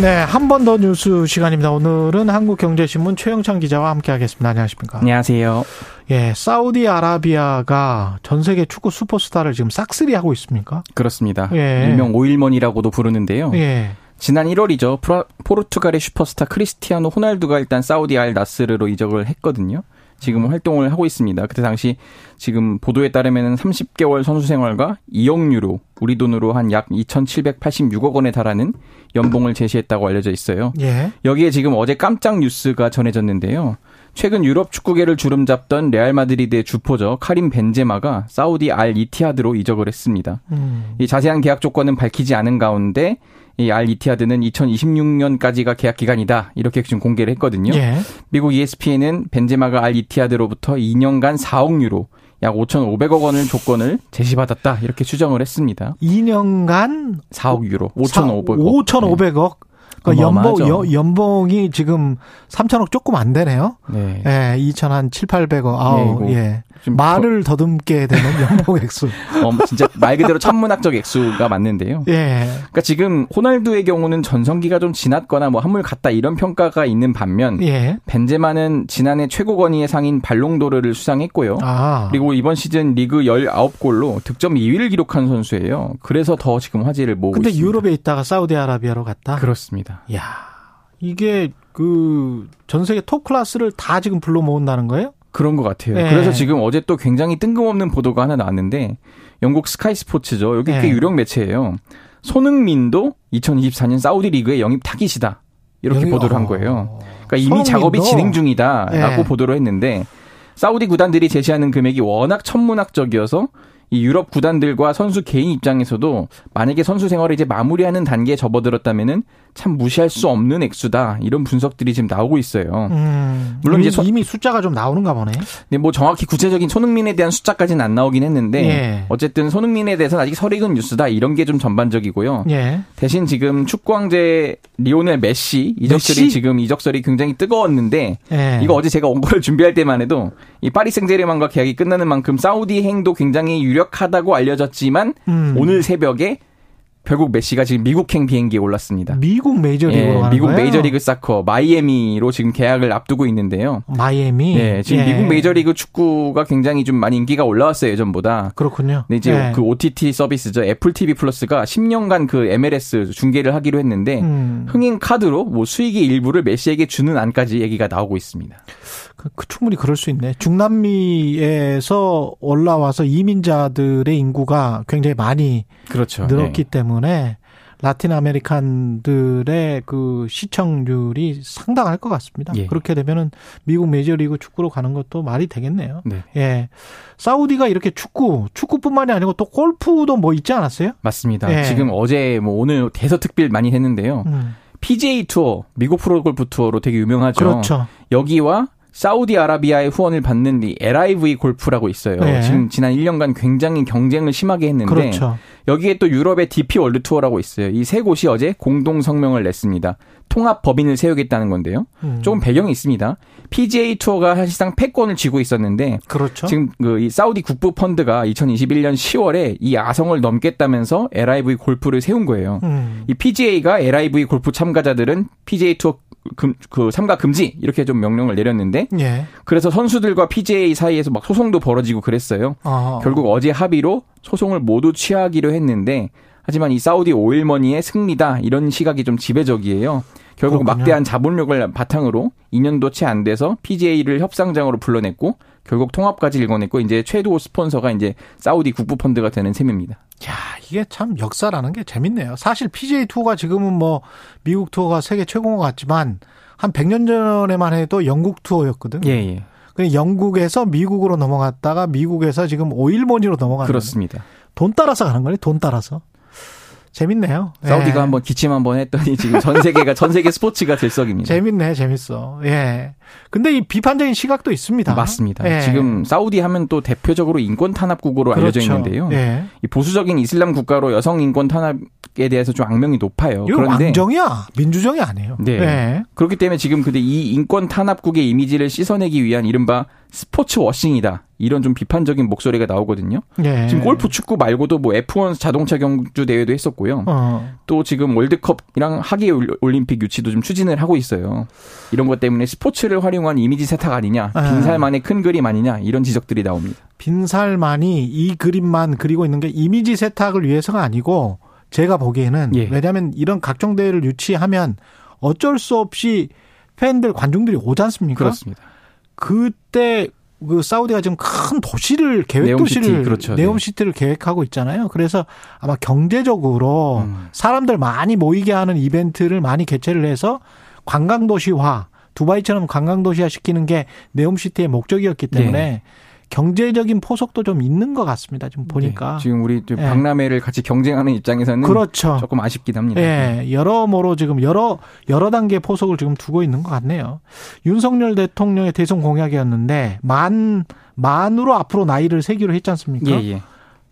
네, 한 번 더 뉴스 시간입니다. 오늘은 한국경제신문 최영찬 기자와 함께하겠습니다. 안녕하십니까? 안녕하세요. 예, 사우디아라비아가 전 세계 축구 슈퍼스타를 지금 싹쓸이 하고 있습니까? 그렇습니다. 예. 일명 오일머니라고도 부르는데요. 예. 지난 1월이죠. 포르투갈의 슈퍼스타 크리스티아노 호날두가 일단 사우디 알 나스르로 이적을 했거든요. 지금 활동을 하고 있습니다. 그때 당시 지금 보도에 따르면 30개월 선수 생활과 2억 유로, 우리 돈으로 한 약 2,786억 원에 달하는 연봉을 제시했다고 알려져 있어요. 예. 여기에 지금 어제 깜짝 뉴스가 전해졌는데요. 최근 유럽 축구계를 주름잡던 레알 마드리드의 주포죠. 카림 벤제마가 사우디 알 이티하드로 이적을 했습니다. 음. 이 자세한 계약 조건은 밝히지 않은 가운데 이알 이티하드는 2026년까지가 계약 기간이다. 이렇게 지금 공개를 했거든요. 예. 미국 ESPN은 벤제마가 알 이티하드로부터 2년간 4억 유로, 약 5,500억 원을 조건을 제시받았다. 이렇게 추정을 했습니다. 2년간 4억 유로, 5,500억. 5,500억. 그러니까 연봉. 연- 연봉이 지금 3천억 조금 안 되네요. 네. 예, 2천 한 7, 800억. 아우, 네, 예. 좀 말을 더듬게 되는 연봉 액수. 어, 진짜 말 그대로 천문학적 액수가 맞는데요. 예. 그러니까 지금 호날두의 경우는 전성기가 좀 지났거나 뭐 한물 갔다 이런 평가가 있는 반면 예. 벤제마는 지난해 최고 권위의 상인 발롱도르를 수상했고요. 아. 그리고 이번 시즌 리그 19골로 득점 2위를 기록한 선수예요. 그래서 더 지금 화제를 모으고 근데 있습니다. 유럽에 있다가 사우디아라비아로 갔다? 그렇습니다. 야 이게 그 전 세계 top class를 다 지금 불러 모은다는 거예요? 그런 것 같아요. 네. 그래서 지금 어제 또 굉장히 뜬금없는 보도가 하나 나왔는데 영국 스카이 스포츠죠. 여기 꽤 네. 유력 매체예요. 손흥민도 2024년 사우디 리그의 영입 타깃이다. 이렇게 여기- 보도를 한 어. 거예요. 그러니까 이미 손흥민도? 작업이 진행 중이다라고 네. 보도를 했는데 사우디 구단들이 제시하는 금액이 워낙 천문학적이어서 이 유럽 구단들과 선수 개인 입장에서도 만약에 선수 생활을 이제 마무리하는 단계에 접어들었다면은 참 무시할 수 없는 액수다 이런 분석들이 지금 나오고 있어요. 음, 물론 이미, 이제 손- 이미 숫자가 좀 나오는가 보네. 근데 뭐 정확히 구체적인 손흥민에 대한 숫자까지는 안 나오긴 했는데 예. 어쨌든 손흥민에 대해서는 아직 설익은 뉴스다 이런 게 좀 전반적이고요. 예. 대신 지금 축구 황제 리오넬 메시 이적설이 메시? 지금 이적설이 굉장히 뜨거웠는데 예. 이거 어제 제가 온 거를 준비할 때만 해도 이 파리 생제르맹과 계약이 끝나는 만큼 사우디 행도 굉장히 유력 하다고 알려졌지만 음. 오늘 새벽에 결국 메시가 지금 미국행 비행기에 올랐습니다. 미국 메이저리그로 예, 미국 거예요? 메이저리그 사커 마이애미로 지금 계약을 앞두고 있는데요. 마이애미. 네, 지금 예. 미국 메이저리그 축구가 굉장히 좀 많이 인기가 올라왔어요 예전보다. 그렇군요. 근데 이제 예. 그 OTT 서비스죠 애플 TV 플러스가 10년간 그 MLS 중계를 하기로 했는데 음. 흥행 카드로 뭐 수익의 일부를 메시에게 주는 안까지 얘기가 나오고 있습니다. 그, 그 충분히 그럴 수 있네. 중남미에서 올라와서 이민자들의 인구가 굉장히 많이 그렇죠. 늘었기 네. 때문에 Latin American들의 그 시청률이 상당할 것 같습니다. 예. 그렇게 되면은 미국 메이저리그 축구로 가는 것도 말이 되겠네요. 네. 예. 사우디가 이렇게 축구, 축구뿐만이 아니고 또 골프도 뭐 있지 않았어요? 맞습니다. 예. 지금 어제 뭐 오늘 대서특필 많이 했는데요. 음. PGA 투어, 미국 프로골프 투어로 되게 유명하죠. 그렇죠. 여기와 사우디아라비아의 후원을 받는 이 LIV 골프라고 있어요. 네. 지금 지난 1년간 굉장히 경쟁을 심하게 했는데 그렇죠. 여기에 또 유럽의 DP 월드 투어라고 있어요. 이 세 곳이 어제 공동 성명을 냈습니다. 통합 법인을 세우겠다는 건데요. 음. 조금 배경이 있습니다. PGA 투어가 사실상 패권을 쥐고 있었는데 그렇죠. 지금 그 이 사우디 국부 펀드가 2021년 10월에 이 아성을 넘겠다면서 LIV 골프를 세운 거예요. 음. 이 PGA가 LIV 골프 참가자들은 PGA 투어 금, 그 삼가 금지 이렇게 좀 명령을 내렸는데 예. 그래서 선수들과 PGA 사이에서 막 소송도 벌어지고 그랬어요. 어. 결국 어제 합의로 소송을 모두 취하기로 했는데 하지만 이 사우디 오일머니의 승리다 이런 시각이 좀 지배적이에요. 결국 그렇군요. 막대한 자본력을 바탕으로 2년도 채 안 돼서 PGA를 협상장으로 불러냈고 결국 통합까지 일궈냈고 이제 최고 스폰서가 이제 사우디 국부 펀드가 되는 셈입니다. 야, 이게 참 역사라는 게 재밌네요. 사실 PGA 투어가 지금은 뭐 미국 투어가 세계 최고인 것 같지만 한 100년 전에만 해도 영국 투어였거든. 예, 예. 그 영국에서 미국으로 넘어갔다가 미국에서 지금 오일머니로 넘어가는 그렇습니다. 돈 따라서 가는 거네. 돈 따라서. 재밌네요. 사우디가 예. 한번 기침 한번 했더니 지금 전 세계가 전 세계 스포츠가 들썩입니다. 재밌네, 재밌어. 예. 근데 이 비판적인 시각도 있습니다. 맞습니다. 예. 지금 사우디 하면 또 대표적으로 인권 탄압국으로 알려져 그렇죠. 있는데요. 예. 이 보수적인 이슬람 국가로 여성 인권 탄압에 대해서 좀 악명이 높아요. 그런데 왕정이야. 민주정이 아니에요. 네. 예. 그렇기 때문에 지금 근데 이 인권 탄압국의 이미지를 씻어내기 위한 이른바 스포츠 워싱이다. 이런 좀 비판적인 목소리가 나오거든요. 예. 지금 골프, 축구 말고도 뭐 F1 자동차 경주 대회도 했었고요. 어. 또 지금 월드컵이랑 하계 올림픽 유치도 좀 추진을 하고 있어요. 이런 것 때문에 스포츠를 활용한 이미지 세탁 아니냐, 아. 빈살만의 큰 그림 아니냐 이런 지적들이 나옵니다. 빈살만이 이 그림만 그리고 있는 게 이미지 세탁을 위해서가 아니고 제가 보기에는 예. 왜냐하면 이런 각종 대회를 유치하면 어쩔 수 없이 팬들 관중들이 오지 않습니까? 그렇습니다. 그때 그 사우디가 지금 큰 도시를 계획 도시를 그렇죠. 네. 네옴시티를 계획하고 있잖아요. 그래서 아마 경제적으로 음. 사람들 많이 모이게 하는 이벤트를 많이 개최를 해서 관광 도시화 두바이처럼 관광 도시화 시키는 게 네옴 시티의 목적이었기 때문에 경제적인 포석도 좀 있는 것 같습니다. 지금 보니까. 네, 지금 우리 좀 예. 박람회를 같이 경쟁하는 입장에서는 그렇죠. 조금 아쉽긴 합니다. 예, 여러모로 지금 여러 여러 단계 포석을 지금 두고 있는 것 같네요. 윤석열 대통령의 대선 공약이었는데 만 만으로 앞으로 나이를 세기로 했지 않습니까? 예, 예.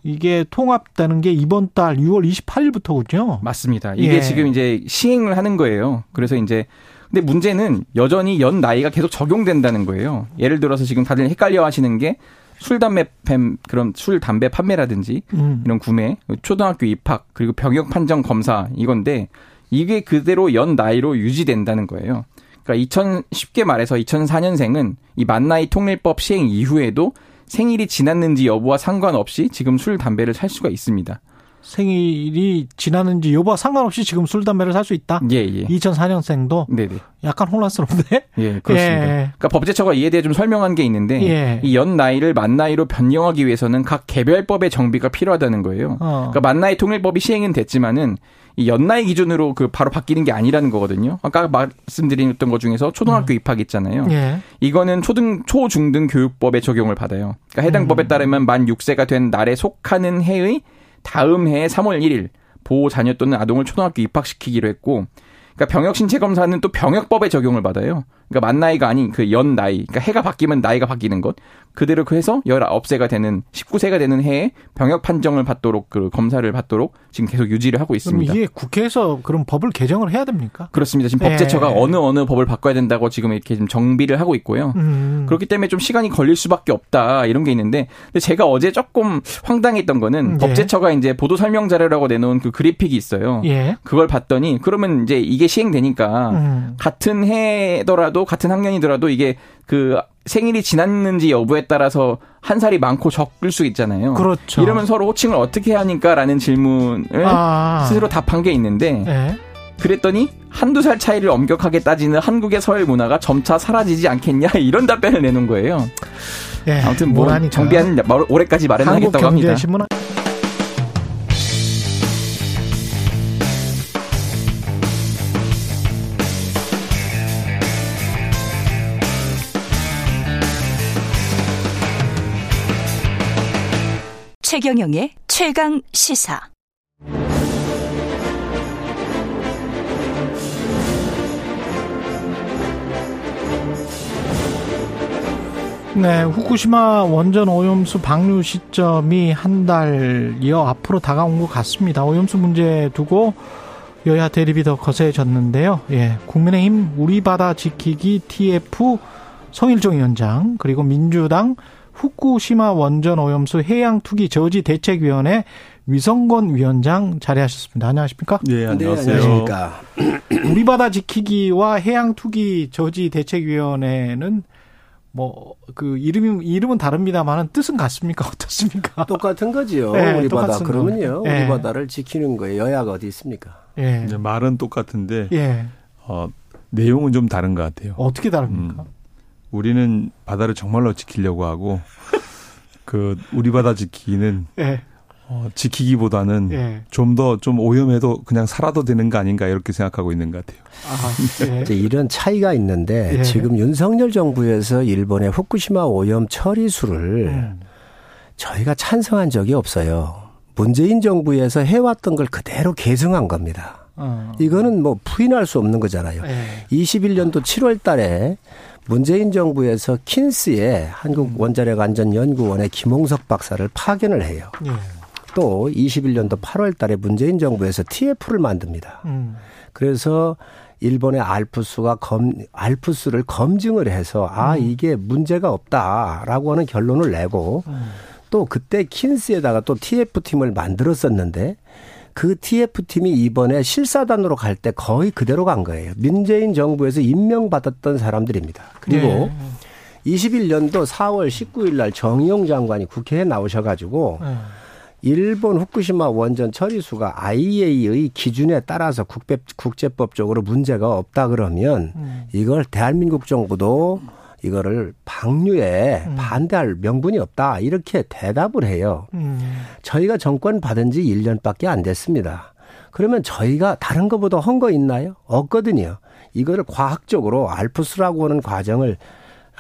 이게 통합되는 게 이번 달 6월 28일부터군요. 맞습니다. 이게 예. 지금 이제 시행을 하는 거예요. 그래서 이제 근데 문제는 여전히 연 나이가 계속 적용된다는 거예요. 예를 들어서 지금 다들 헷갈려 하시는 게 술, 담배, 팸, 그런 술, 담배 판매라든지 음. 이런 구매, 초등학교 입학, 그리고 병역 판정 검사 이건데 이게 그대로 연 나이로 유지된다는 거예요. 그러니까 2000 쉽게 말해서 2004년생은 이 만나이 통일법 시행 이후에도 생일이 지났는지 여부와 상관없이 지금 술, 담배를 살 수가 있습니다. 생일이 지났는지 여부와 상관없이 지금 술 담배를 살 수 있다. 예, 예. 2004년생도 네네. 약간 혼란스러운데. 예, 그렇습니다. 예. 그러니까 법제처가 이에 대해 좀 설명한 게 있는데 예. 이연 나이를 만 나이로 변경하기 위해서는 각 개별법의 정비가 필요하다는 거예요. 어. 그러니까 만 나이 통일법이 시행은 됐지만은 이 연 나이 기준으로 그 바로 바뀌는 게 아니라는 거거든요. 아까 말씀드렸던 것 중에서 초등학교 입학 있잖아요. 예. 이거는 초등 초중등 교육법에 적용을 받아요. 그러니까 해당 음. 법에 따르면 만 6세가 된 날에 속하는 해의 다음 해의 3월 1일 보호 자녀 또는 아동을 초등학교 입학시키기로 했고 그러니까 병역 신체 검사는 또 병역법에 적용을 받아요. 그러니까 만 나이가 아닌 그 연 나이. 그러니까 해가 바뀌면 나이가 바뀌는 것. 그대로 그 해서 19세가 되는 19세가 되는 해에 병역 판정을 받도록 그 검사를 받도록 지금 계속 유지를 하고 있습니다. 이게 국회에서 그럼 법을 개정을 해야 됩니까? 그렇습니다. 지금 예. 법제처가 어느 어느 법을 바꿔야 된다고 지금 이렇게 지금 정비를 하고 있고요. 음. 그렇기 때문에 좀 시간이 걸릴 수밖에 없다 이런 게 있는데 근데 제가 어제 조금 황당했던 거는 예. 법제처가 이제 보도 설명 자료라고 내놓은 그 그래픽이 있어요. 예. 그걸 봤더니 그러면 이제 이게 시행되니까 음. 같은 해더라도 같은 학년이더라도 이게 그 생일이 지났는지 여부에 따라서 한 살이 많고 적을 수 있잖아요. 그렇죠. 이러면 서로 호칭을 어떻게 하니까라는 질문을 아. 스스로 답한 게 있는데 예. 그랬더니 한두 살 차이를 엄격하게 따지는 한국의 서열 문화가 점차 사라지지 않겠냐 이런 답변을 내놓은 거예요. 예. 아무튼 뭐. 정비하는 올해까지 마련하겠다고 합니다. 한국경제신문 최경영의 최강 시사. 네, 후쿠시마 원전 오염수 방류 시점이 한 달여 앞으로 다가온 것 같습니다. 오염수 문제 두고 여야 대립이 더 거세졌는데요. 예, 국민의힘 우리 바다 지키기 TF 성일종 위원장 그리고 민주당 후쿠시마 원전 오염수 해양 투기 저지 대책위원회 위성건 위원장 자리하셨습니다. 안녕하십니까? 네, 안녕하세요. 네, 안녕하십니까. 우리 바다 지키기와 해양 투기 저지 대책위원회는 뭐 그 이름이 이름은 다릅니다만은 뜻은 같습니까? 어떻습니까? 똑같은 거지요. 네, 우리 바다 그러면요. 네. 우리 바다를 지키는 거에 여야가 어디 있습니까? 예. 말은 똑같은데 예. 어, 내용은 좀 다른 것 같아요. 어떻게 다릅니까? 음, 우리는 바다를 정말로 지키려고 하고 그 우리 바다 지키기는 예. 어, 지키기보다는 예. 좀더 좀 오염해도 그냥 살아도 되는 거 아닌가 이렇게 생각하고 있는 것 같아요. 아, 예. 이런 차이가 있는데 예. 지금 윤석열 정부에서 일본의 후쿠시마 오염 처리수를 음. 저희가 찬성한 적이 없어요. 문재인 정부에서 해왔던 걸 그대로 계승한 겁니다. 어. 이거는 뭐 부인할 수 없는 거잖아요. 21년도 예. 7월 달에 문재인 정부에서 킨스의 한국 음. 원자력 안전 연구원의 김홍석 박사를 파견을 해요. 예. 또 21년도 8월 달에 문재인 정부에서 TF를 만듭니다. 음. 그래서 일본의 알프스가 검, 알프스를 검증을 해서 아, 음. 이게 문제가 없다라고 하는 결론을 내고 음. 또 그때 킨스에다가 또 TF팀을 만들었었는데 그 TF팀이 이번에 실사단으로 갈 때 거의 그대로 간 거예요. 문재인 정부에서 임명받았던 사람들입니다. 그리고 네. 21년도 4월 19일 날 정의용 장관이 국회에 나오셔 가지고 네. 일본 후쿠시마 원전 처리수가 IAEA의 기준에 따라서 국배, 국제법적으로 문제가 없다 그러면 음. 이걸 대한민국 정부도 이거를 방류에 음. 반대할 명분이 없다 이렇게 대답을 해요. 음. 저희가 정권 받은 지 1년밖에 안 됐습니다. 그러면 저희가 다른 것보다 한거 있나요? 없거든요. 이거를 과학적으로 알프스라고 하는 과정을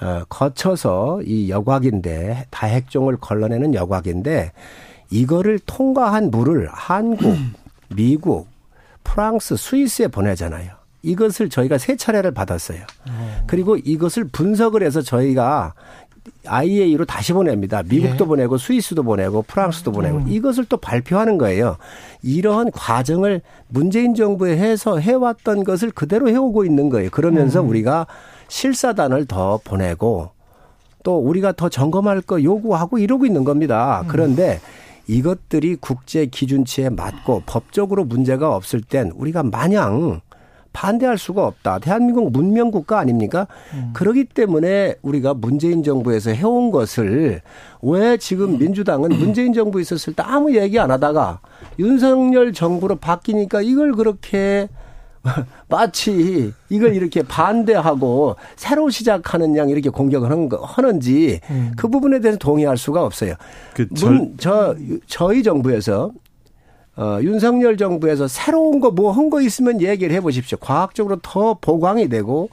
어, 거쳐서 이 여곽인데 다핵종을 걸러내는 여곽인데 이거를 통과한 물을 한국, 미국, 프랑스, 스위스에 보내잖아요. 이것을 저희가 세 차례를 받았어요. 그리고 이것을 분석을 해서 저희가 IAEA로 다시 보냅니다. 미국도 예. 보내고 스위스도 보내고 프랑스도 보내고 음. 이것을 또 발표하는 거예요. 이러한 과정을 문재인 정부에 해서 해왔던 것을 그대로 해오고 있는 거예요. 그러면서 음. 우리가 실사단을 더 보내고 또 우리가 더 점검할 거 요구하고 이러고 있는 겁니다. 음. 그런데 이것들이 국제 기준치에 맞고 법적으로 문제가 없을 땐 우리가 마냥 반대할 수가 없다. 대한민국 문명 국가 아닙니까? 음. 그러기 때문에 우리가 문재인 정부에서 해온 것을 왜 지금 민주당은 문재인 정부 있었을 때 아무 얘기 안 하다가 윤석열 정부로 바뀌니까 이걸 그렇게 마치 이걸 이렇게 반대하고 새로 시작하는 양 이렇게 공격을 하는 하는지 음. 그 부분에 대해서 동의할 수가 없어요. 그 문, 저 저희 정부에서 어, 윤석열 정부에서 새로운 거 뭐 한 거 있으면 얘기를 해 보십시오. 과학적으로 더 보강이 되고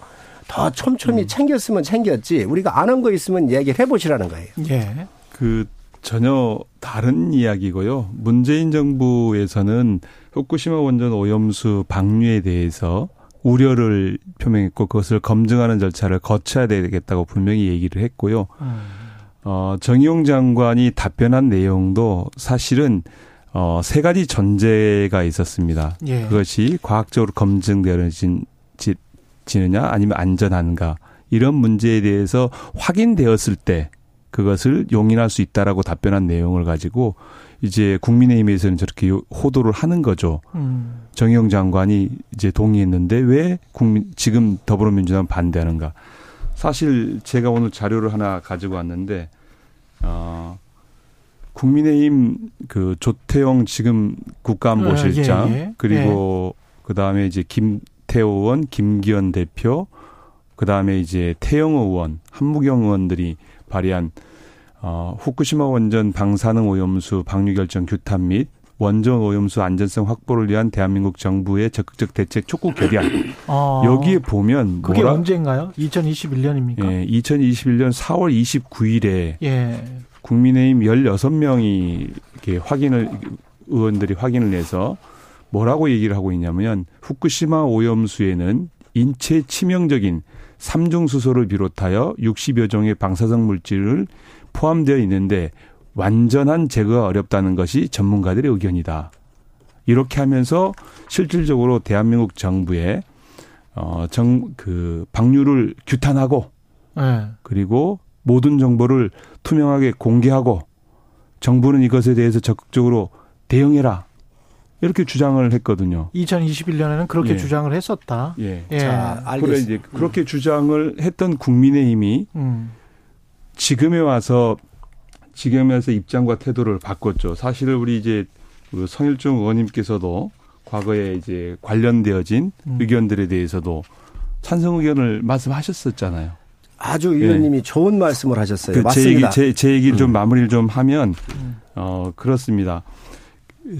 더 촘촘히 음. 챙겼으면 챙겼지. 우리가 안 한 거 있으면 얘기를 해 보시라는 거예요. 예. 그 전혀 다른 이야기고요. 문재인 정부에서는 후쿠시마 원전 오염수 방류에 대해서 우려를 표명했고 그것을 검증하는 절차를 거쳐야 되겠다고 분명히 얘기를 했고요. 음. 어, 정의용 장관이 답변한 내용도 사실은 어, 세 가지 전제가 있었습니다. 예. 그것이 과학적으로 검증되어지느냐 아니면 안전한가 이런 문제에 대해서 확인되었을 때 그것을 용인할 수 있다라고 답변한 내용을 가지고 이제 국민의힘에서는 저렇게 호도를 하는 거죠. 음. 정의용 장관이 이제 동의했는데 왜 국민 지금 더불어민주당 반대하는가? 사실 제가 오늘 자료를 하나 가지고 왔는데 어 국민의힘 그 조태영 지금 국가안보실장 어, 예, 예. 그리고 예. 그다음에 이제 김태호 의원, 김기현 대표 그 다음에 이제 태영 의원, 한무경 의원들이 발의한 어, 후쿠시마 원전 방사능 오염수 방류 결정 규탄 및 원전 오염수 안전성 확보를 위한 대한민국 정부의 적극적 대책 촉구 결의안. 아, 여기에 보면 그게 뭐라, 언제인가요? 2021년입니까? 예, 2021년 4월 29일에 예. 국민의힘 16명이 이렇게 확인을 의원들이 확인을 해서 뭐라고 얘기를 하고 있냐면 후쿠시마 오염수에는 인체 치명적인 삼중 수소를 비롯하여 60여 종의 방사성 물질을 포함되어 있는데 완전한 제거가 어렵다는 것이 전문가들의 의견이다. 이렇게 하면서 실질적으로 대한민국 정부의 어 정 그 방류를 규탄하고 네. 그리고 모든 정보를 투명하게 공개하고 정부는 이것에 대해서 적극적으로 대응해라. 이렇게 주장을 했거든요. 2021년에는 그렇게 예. 주장을 했었다. 예. 예. 자, 그래 알겠습니다. 이제 그렇게 주장을 했던 국민의힘이 음. 지금에 와서 지금에 와서 입장과 태도를 바꿨죠. 사실은 우리 이제 그 성일종 의원님께서도 과거에 이제 관련되어진 음. 의견들에 대해서도 찬성 의견을 말씀하셨었잖아요. 아주 의원님이 좋은 말씀을 하셨어요. 그제 얘기 맞습니다. 제, 제 얘기를 좀 음. 마무리를 좀 하면 어 그렇습니다.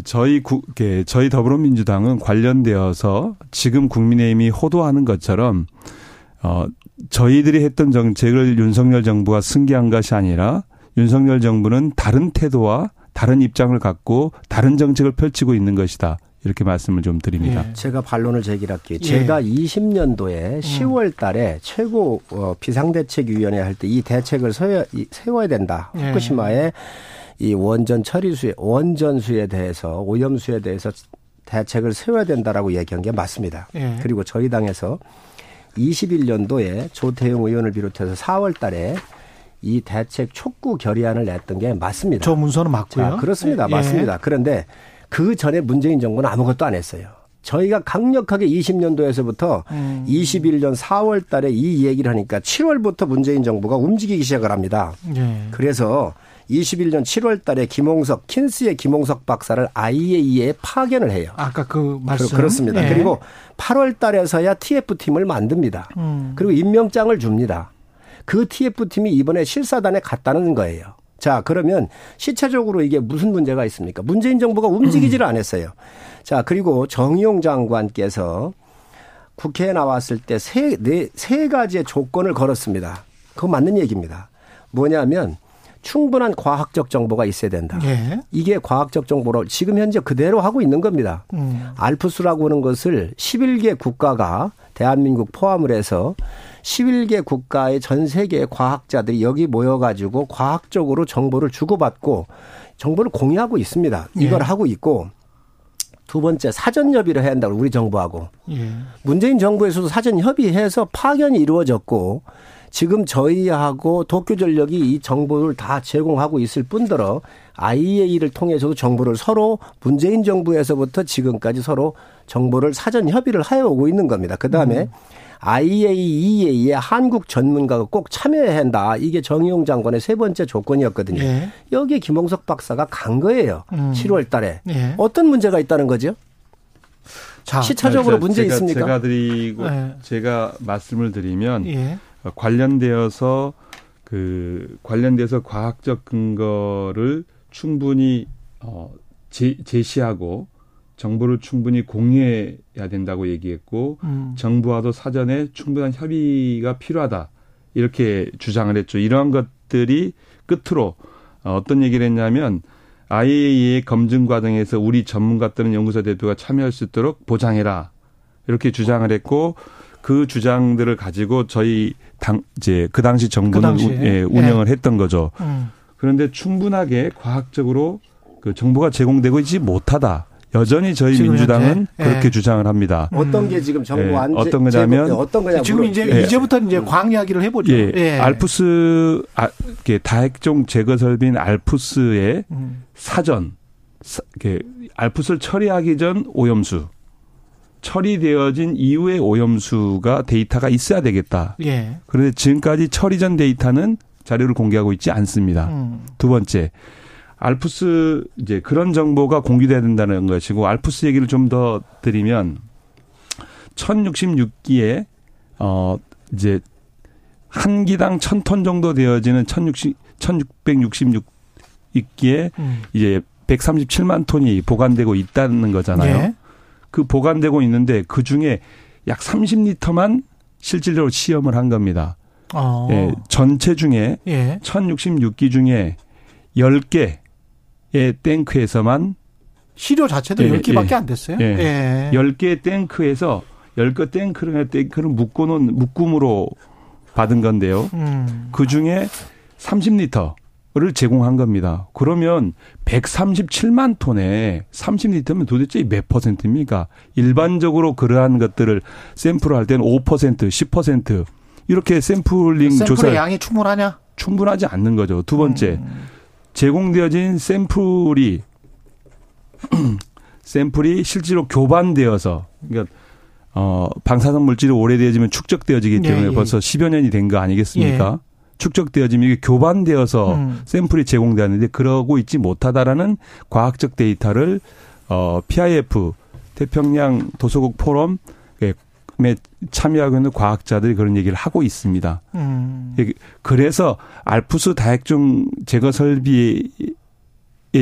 저희 구, 게 저희 더불어민주당은 관련되어서 지금 국민의힘이 호도하는 것처럼 어 저희들이 했던 정책을 윤석열 정부가 승계한 것이 아니라 윤석열 정부는 다른 태도와 다른 입장을 갖고 다른 정책을 펼치고 있는 것이다. 이렇게 말씀을 좀 드립니다. 예. 제가 반론을 제기할게요. 예. 제가 20년도에 10월 달에 최고 어, 비상대책위원회 할 때 이 대책을 세워야, 이- 세워야 된다. 예. 후쿠시마의 이 원전 처리수에, 원전수에 대해서, 오염수에 대해서 대책을 세워야 된다라고 얘기한 게 맞습니다. 예. 그리고 저희 당에서 21년도에 조태용 의원을 비롯해서 4월 달에 이 대책 촉구 결의안을 냈던 게 맞습니다. 저 문서는 맞고요. 자, 그렇습니다. 예. 맞습니다. 그런데 그 전에 문재인 정부는 아무것도 안 했어요. 저희가 강력하게 20년도에서부터 음. 21년 4월 달에 이 얘기를 하니까 7월부터 문재인 정부가 움직이기 시작을 합니다. 예. 그래서 21년 7월 달에 김홍석, 킨스의 김홍석 박사를 IAEA에 파견을 해요. 아까 그 말씀. 그, 그렇습니다. 예. 그리고 8월 달에서야 TF팀을 만듭니다. 음. 그리고 임명장을 줍니다. 그 TF팀이 이번에 실사단에 갔다는 거예요. 자, 그러면 시체적으로 이게 무슨 문제가 있습니까? 문재인 정부가 움직이지를 않았어요. 자, 그리고 정의용 장관께서 국회에 나왔을 때 세, 네, 세 가지의 조건을 걸었습니다. 그거 맞는 얘기입니다. 뭐냐면 충분한 과학적 정보가 있어야 된다. 예. 이게 과학적 정보를 지금 현재 그대로 하고 있는 겁니다. 음. 알프스라고 하는 것을 11개 국가가 대한민국 포함을 해서 11개 국가의 전 세계의 과학자들이 여기 모여가지고 과학적으로 정보를 주고받고 정보를 공유하고 있습니다. 이걸 예. 하고 있고 두 번째 사전 협의를 해야 한다고 우리 정부하고 예. 문재인 정부에서도 사전 협의해서 파견이 이루어졌고 지금 저희하고 도쿄전력이 이 정보를 다 제공하고 있을 뿐더러 IAEA를 통해서도 정보를 서로 문재인 정부에서부터 지금까지 서로 정보를 사전 협의를 하여 오고 있는 겁니다. 그 다음에 IAEA의 한국 전문가가 꼭 참여해야 한다. 이게 정의용 장관의 세 번째 조건이었거든요. 예. 여기에 김홍석 박사가 간 거예요. 음. 7월 달에. 예. 어떤 문제가 있다는 거죠? 자, 시차적으로 아, 문제 제가, 있습니까? 제가 드리고 네. 제가 말씀을 드리면 예. 어, 관련되어서 그 관련돼서 과학적 근거를 충분히 어 제, 제시하고 정보를 충분히 공유해야 된다고 얘기했고 음. 정부와도 사전에 충분한 협의가 필요하다 이렇게 주장을 했죠. 이러한 것들이 끝으로 어, 어떤 얘기를 했냐면 IAEA 검증 과정에서 우리 전문가 또는 연구소 대표가 참여할 수 있도록 보장해라 이렇게 주장을 했고 그 주장들을 가지고 저희 당 이제 그 당시 정부는. 우- 예, 운영을 했던 거죠. 음. 그런데 충분하게 과학적으로 그 정보가 제공되고 있지 못하다. 여전히 저희 민주당은 현재? 그렇게 예. 주장을 합니다. 어떤 게 지금 정보 예, 안 어떤 거냐면 제공- 어떤 거냐 지금 이제 예. 이제부터 이제 과학 이야기를 해보죠. 예, 알프스 아, 다핵종 제거 설비인 알프스의 음. 사전 사, 이렇게 알프스를 처리하기 전 오염수 처리되어진 이후의 오염수가 데이터가 있어야 되겠다. 예. 그런데 지금까지 처리 전 데이터는 자료를 공개하고 있지 않습니다. 음. 두 번째, 알프스 이제 그런 정보가 공개돼야 된다는 것이고 알프스 얘기를 좀 더 드리면 1066기에 어 이제 한 기당 1000톤 정도 되어지는 1060 1666기에 음. 이제 137만 톤이 보관되고 있다는 거잖아요. 예. 그 보관되고 있는데 그 중에 약 30리터만 실질적으로 시험을 한 겁니다. 어. 예, 전체 중에 예. 1066기 중에 10개 의 탱크에서만 시료 자체도 예, 10개밖에 예. 안 됐어요. 예. 예. 10개 탱크에서 10개 탱크를 탱크를 묶어 놓은 묶음으로 받은 건데요. 음. 그 중에 30리터를 제공한 겁니다. 그러면 137만 톤에 30리터면 도대체 몇 퍼센트입니까? 일반적으로 그러한 것들을 샘플을 할 때는 5%, 10% 이렇게 샘플링 샘플의 조사 양이 충분하냐? 충분하지 않는 거죠. 두 번째, 음. 제공되어진 샘플이 샘플이 실제로 교반되어서 그러니까 어 방사선 물질이 오래되어지면 축적되어지기 때문에 예, 예. 벌써 10여 년이 된 거 아니겠습니까? 예. 축적되어지면 이게 교반되어서 음. 샘플이 제공되는데 그러고 있지 못하다라는 과학적 데이터를 어 PIF 태평양 도서국 포럼에 참여하고 있는 과학자들이 그런 얘기를 하고 있습니다. 음. 그래서 알프스 다핵종 제거 설비에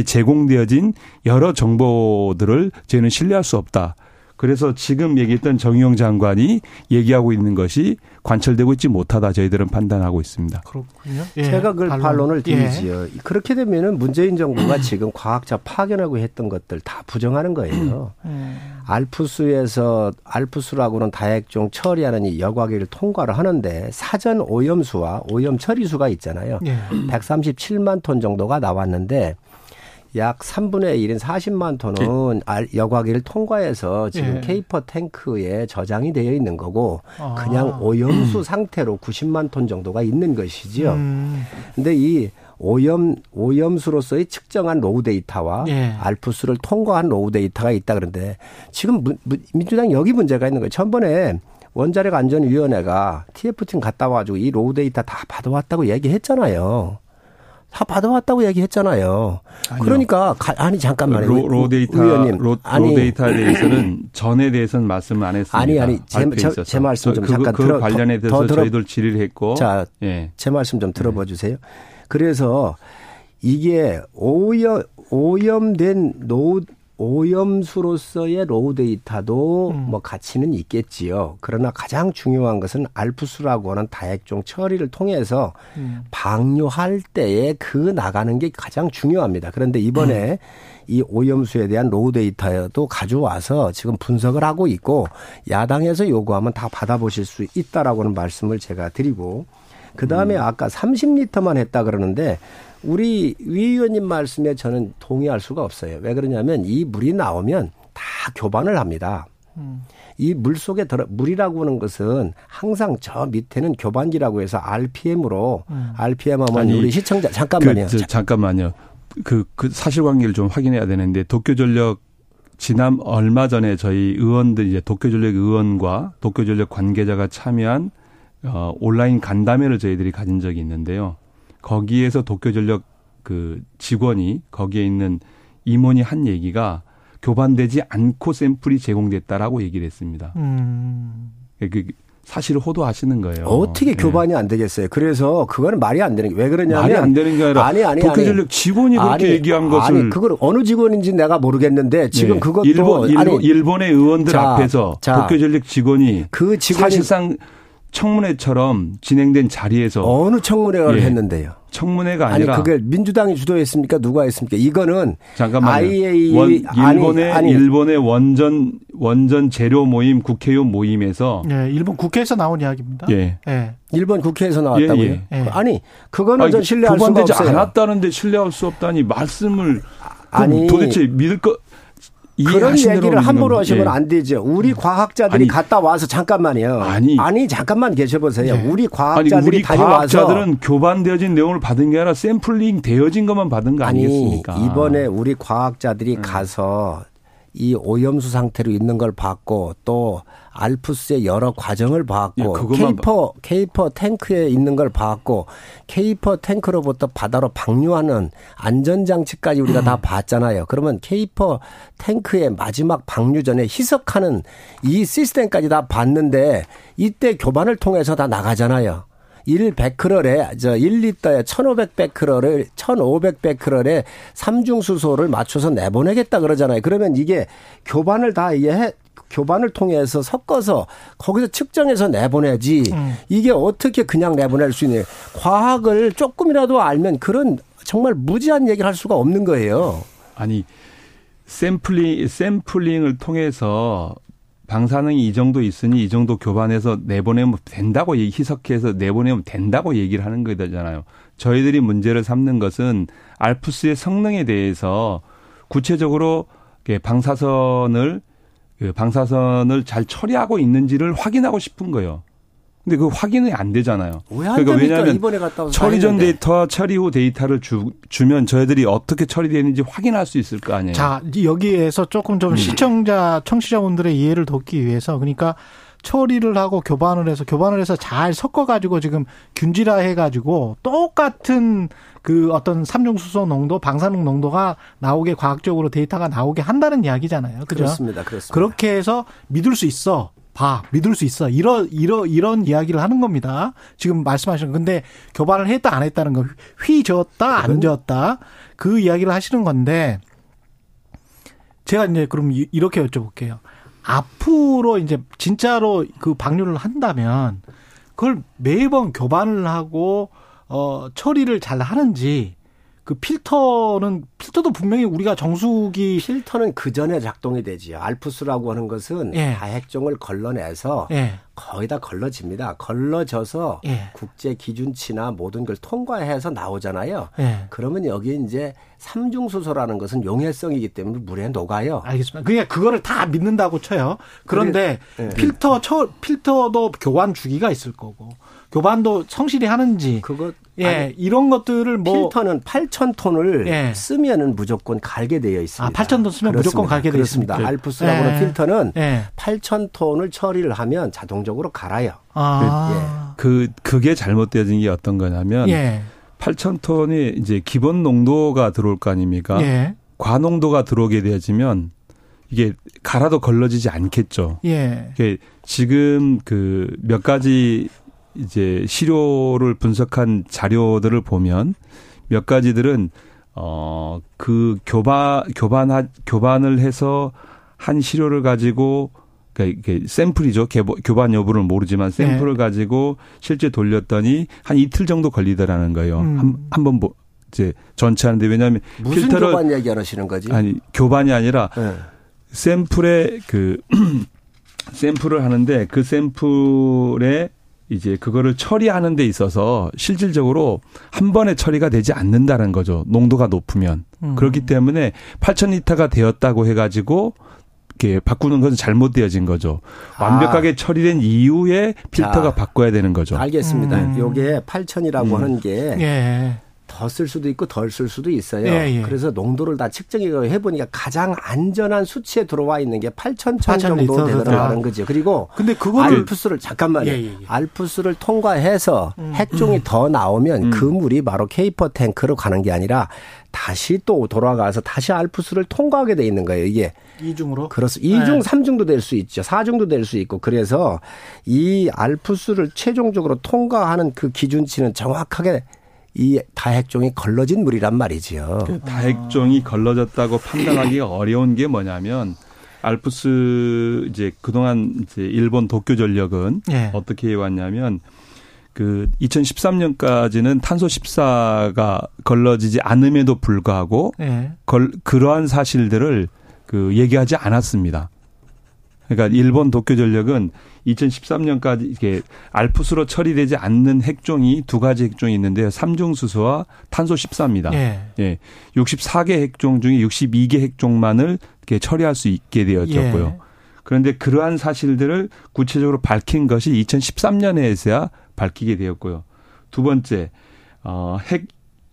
제공되어진 여러 정보들을 저희는 신뢰할 수 없다. 그래서 지금 얘기했던 정의용 장관이 얘기하고 있는 것이 관철되고 있지 못하다 저희들은 판단하고 있습니다. 그렇군요. 예. 제가 그 반론 을 드리지요. 예. 그렇게 되면은 문재인 정부가 지금 과학자 파견하고 했던 것들 다 부정하는 거예요. 음. 알프스에서 알프스라고는 다핵종 처리하는 이 여과기를 통과를 하는데 사전 오염수와 오염 처리수가 있잖아요. 예. 137만 톤 정도가 나왔는데 약 3분의 1인 40만 톤은 예. 여과기를 통과해서 지금 예. K4 탱크에 저장이 되어 있는 거고 아. 그냥 오염수 상태로 90만 톤 정도가 있는 것이지요. 음. 근데 이 오염 오염수로서의 측정한 raw data와 예. 알프스를 통과한 raw data가 있다 그런데 지금 민주당 여기 문제가 있는 거예요. 전번에 원자력 안전위원회가 TF팀 갔다 와가지고 이 raw data 다 받아왔다고 얘기했잖아요. 다 받아왔다고 얘기했잖아요. 아니요. 그러니까 가, 아니 잠깐만요. raw, raw 데이터 의원님. raw, 아니, raw 데이터에 대해서는 전에 대해서는 말씀 안 했습니다. 아니 아니 제, 제, 제 말씀 좀 그, 잠깐 그 들어 관련해 대해서 더, 저희들 질의를 했고 자, 예. 제 말씀 좀 들어봐 네. 주세요. 그래서 이게 오염 오염된 노 오염수로서의 raw 데이터도 음. 뭐 가치는 있겠지요. 그러나 가장 중요한 것은 ALPS라고 하는 다핵종 처리를 통해서 음. 방류할 때에 그 나가는 게 가장 중요합니다. 그런데 이번에 음. 이 오염수에 대한 raw 데이터도 가져와서 지금 분석을 하고 있고 야당에서 요구하면 다 받아보실 수 있다라고는 말씀을 제가 드리고 그 다음에 음. 아까 30리터만 했다 그러는데 우리 위 의원님 말씀에 저는 동의할 수가 없어요. 왜 그러냐면 이 물이 나오면 다 교반을 합니다. 음. 이물 속에 들어 물이라고 하는 것은 항상 저 밑에는 교반기라고 해서 RPM으로 음. RPM 하면 아니, 우리 시청자 잠깐만요. 그, 저, 잠깐만요. 그, 그 사실관계를 좀 확인해야 되는데 도쿄전력 지난 얼마 전에 저희 의원들 이제 도쿄전력 의원과 도쿄전력 관계자가 참여한 어, 온라인 간담회를 저희들이 가진 적이 있는데요. 거기에서 도쿄전력 그 직원이 거기에 있는 임원이 한 얘기가 교반되지 않고 샘플이 제공됐다라고 얘기를 했습니다. 음. 그 사실을 호도하시는 거예요. 어떻게 네. 교반이 안 되겠어요? 그래서 그거는 말이 안 되는 게 왜 그러냐면 말이 안 되는 게 아니라 아니 아니 도쿄전력 직원이 그렇게 아니, 얘기한 것을 아니 그걸 어느 직원인지 내가 모르겠는데 지금 네. 그것도 일본, 일본 아니 일본의 의원들 자, 앞에서 자, 도쿄전력 직원이 그 직원이 사실상 청문회처럼 진행된 자리에서 어느 청문회를 예. 했는데요? 청문회가 아니라 아니 그게 민주당이 주도했습니까? 누가 했습니까? 이거는 잠깐만요. IAEA 원, 일본의 아니, 아니. 일본의 원전 원전 재료 모임 국회의원 모임에서 예, 일본 국회에서 나온 이야기입니다. 예. 예. 일본 국회에서 나왔다고요? 예, 예. 아니 그거는 아니, 전 신뢰할 수가 없어요. 않았다는데 신뢰할 수 없다니 말씀을 아니 도대체 믿을 거 그런 얘기를 함부로 하시면 예. 안 되죠. 우리 음. 과학자들이 아니, 갔다 와서 잠깐만요. 아니, 아니 잠깐만 계셔보세요. 네. 우리 과학자들이 아니, 우리 다녀와서 과학자들은 교반되어진 내용을 받은 게 아니라 샘플링 되어진 것만 받은 거 아니 겠습니까? 이번에 우리 과학자들이 네. 가서 이 오염수 상태로 있는 걸 봤고 또 ALPS의 여러 과정을 봤고 예, K4 K4 탱크에 있는 걸 봤고 K4 탱크로부터 바다로 방류하는 안전 장치까지 우리가 다 봤잖아요. 그러면 K4 탱크의 마지막 방류 전에 희석하는 이 시스템까지 다 봤는데 이때 교반을 통해서 다 나가잖아요. 1베크럴에 저 1리터에 1,500베크럴을 1,500베크럴에 삼중 수소를 맞춰서 내보내겠다 그러잖아요. 그러면 이게 교반을 다 이게 해 교반을 통해서 섞어서 거기서 측정해서 내보내지 음. 이게 어떻게 그냥 내보낼 수 있냐. 과학을 조금이라도 알면 그런 정말 무지한 얘기를 할 수가 없는 거예요. 아니 샘플링 샘플링을 통해서 방사능이 이 정도 있으니 이 정도 교반해서 내보내면 된다고 희석해서 내보내면 된다고 얘기를 하는 거잖아요. 저희들이 문제를 삼는 것은 알프스의 성능에 대해서 구체적으로 방사선을 그 방사선을 잘 처리하고 있는지를 확인하고 싶은 거예요. 근데 그 확인이 안 되잖아요. 왜안 그러니까 됩니까? 왜냐하면 이번에 갔다 처리 전 데이터와 처리 후 데이터를 주, 주면 저희들이 어떻게 처리되는지 확인할 수 있을 거 아니에요. 자 여기에서 조금 좀 음. 시청자 청취자분들의 이해를 돕기 위해서 그러니까 처리를 하고 교반을 해서 교반을 해서 잘 섞어가지고 지금 균질화 해가지고 똑같은 그 어떤 삼중수소 농도, 방사능 농도가 나오게 과학적으로 데이터가 나오게 한다는 이야기잖아요. 그죠? 그렇습니다. 그렇습니다. 그렇게 해서 믿을 수 있어. 봐, 믿을 수 있어. 이런, 이런, 이런 이야기를 하는 겁니다. 지금 말씀하시는, 근데 교반을 했다, 안 했다는 거, 휘졌다, 안 졌다. 그 이야기를 하시는 건데, 제가 이제 그럼 이렇게 여쭤볼게요. 앞으로 이제 진짜로 그 방류를 한다면, 그걸 매번 교반을 하고, 어, 처리를 잘 하는지, 그 필터는 필터도 분명히 우리가 정수기 필터는 그 전에 작동이 되지요. 알프스라고 하는 것은 예. 다핵종을 걸러내서 예. 거의 다 걸러집니다. 걸러져서 예. 국제 기준치나 모든 걸 통과해서 나오잖아요. 예. 그러면 여기 이제 삼중 수소라는 것은 용해성이기 때문에 물에 녹아요. 알겠습니다. 그러니까 그거를 다 믿는다고 쳐요. 그런데 그래, 예. 필터 처 필터도 교환 주기가 있을 거고 교반도 성실히 하는지 그것 예 아니, 이런 것들을 뭐 필터는 8천 톤을 예. 쓰면은 무조건 갈게 되어 있습니다. 아 8천 톤 쓰면 그렇습니다. 무조건 갈게 되어 있습니다. 알프스라고 하는 예. 필터는 예. 8천 톤을 처리를 하면 자동적으로 갈아요. 아. 그 그게 잘못되어진 게 어떤 거냐면 예. 8천 톤이 이제 기본 농도가 들어올 거 아닙니까? 예. 과농도가 들어오게 되어지면 이게 갈아도 걸러지지 않겠죠. 예. 지금 그 몇 가지 이제 시료를 분석한 자료들을 보면 몇 가지들은 어 그 교반 교반 교반을 해서 한 시료를 가지고 그러니까 이게 샘플이죠. 교반 여부를 모르지만 샘플을 네. 가지고 실제 돌렸더니 한 이틀 정도 걸리더라는 거예요. 음. 한 한번 뭐 이제 전체 하는데 왜냐하면 무슨 필터를 교반 얘기 하시는 거지? 아니 교반이 아니라 네. 샘플에 그 샘플을 하는데 그 샘플에 이제 그거를 처리하는 데 있어서 실질적으로 한 번에 처리가 되지 않는다는 거죠. 농도가 높으면. 음. 그렇기 때문에 8,000리터가 되었다고 해가지고 이렇게 바꾸는 것은 잘못되어진 거죠. 완벽하게 아. 처리된 이후에 필터가 자, 바꿔야 되는 거죠. 알겠습니다. 음. 요게 8,000이라고 음. 하는 게 예. 더 쓸 수도 있고 덜 쓸 수도 있어요. 예, 예. 그래서 농도를 다 측정해 보니까 가장 안전한 수치에 들어와 있는 게 8천 천 정도 되더라는 거죠. 그리고 근데 그거 알프스를 잠깐만요. 예, 예, 예, 알프스를 통과해서 음. 핵종이 음. 더 나오면 음. 그 물이 바로 케이퍼 탱크로 가는 게 아니라 다시 또 돌아가서 다시 알프스를 통과하게 돼 있는 거예요. 이게 이중으로 그렇습니다. 이중, 네. 삼중도 될수 있죠. 사중도 될 수 있고 그래서 이 알프스를 최종적으로 통과하는 그 기준치는 정확하게 이 다핵종이 걸러진 물이란 말이지요. 그 다핵종이 걸러졌다고 판단하기가 어려운 게 뭐냐면 알프스 이제 그동안 이제 일본 도쿄 전력은 예. 어떻게 해왔냐면 그 2013년까지는 탄소 14가 걸러지지 않음에도 불구하고 예. 걸, 그러한 사실들을 그 얘기하지 않았습니다. 그러니까 일본 도쿄 전력은 2013년까지 이게 알프스로 처리되지 않는 핵종이 두 가지 핵종이 있는데요. 삼중 수소와 탄소 14입니다. 예. 예. 64개 핵종 중에 62개 핵종만을 이렇게 처리할 수 있게 되었고요. 예. 그런데 그러한 사실들을 구체적으로 밝힌 것이 2013년에서야 밝히게 되었고요. 두 번째, 어, 핵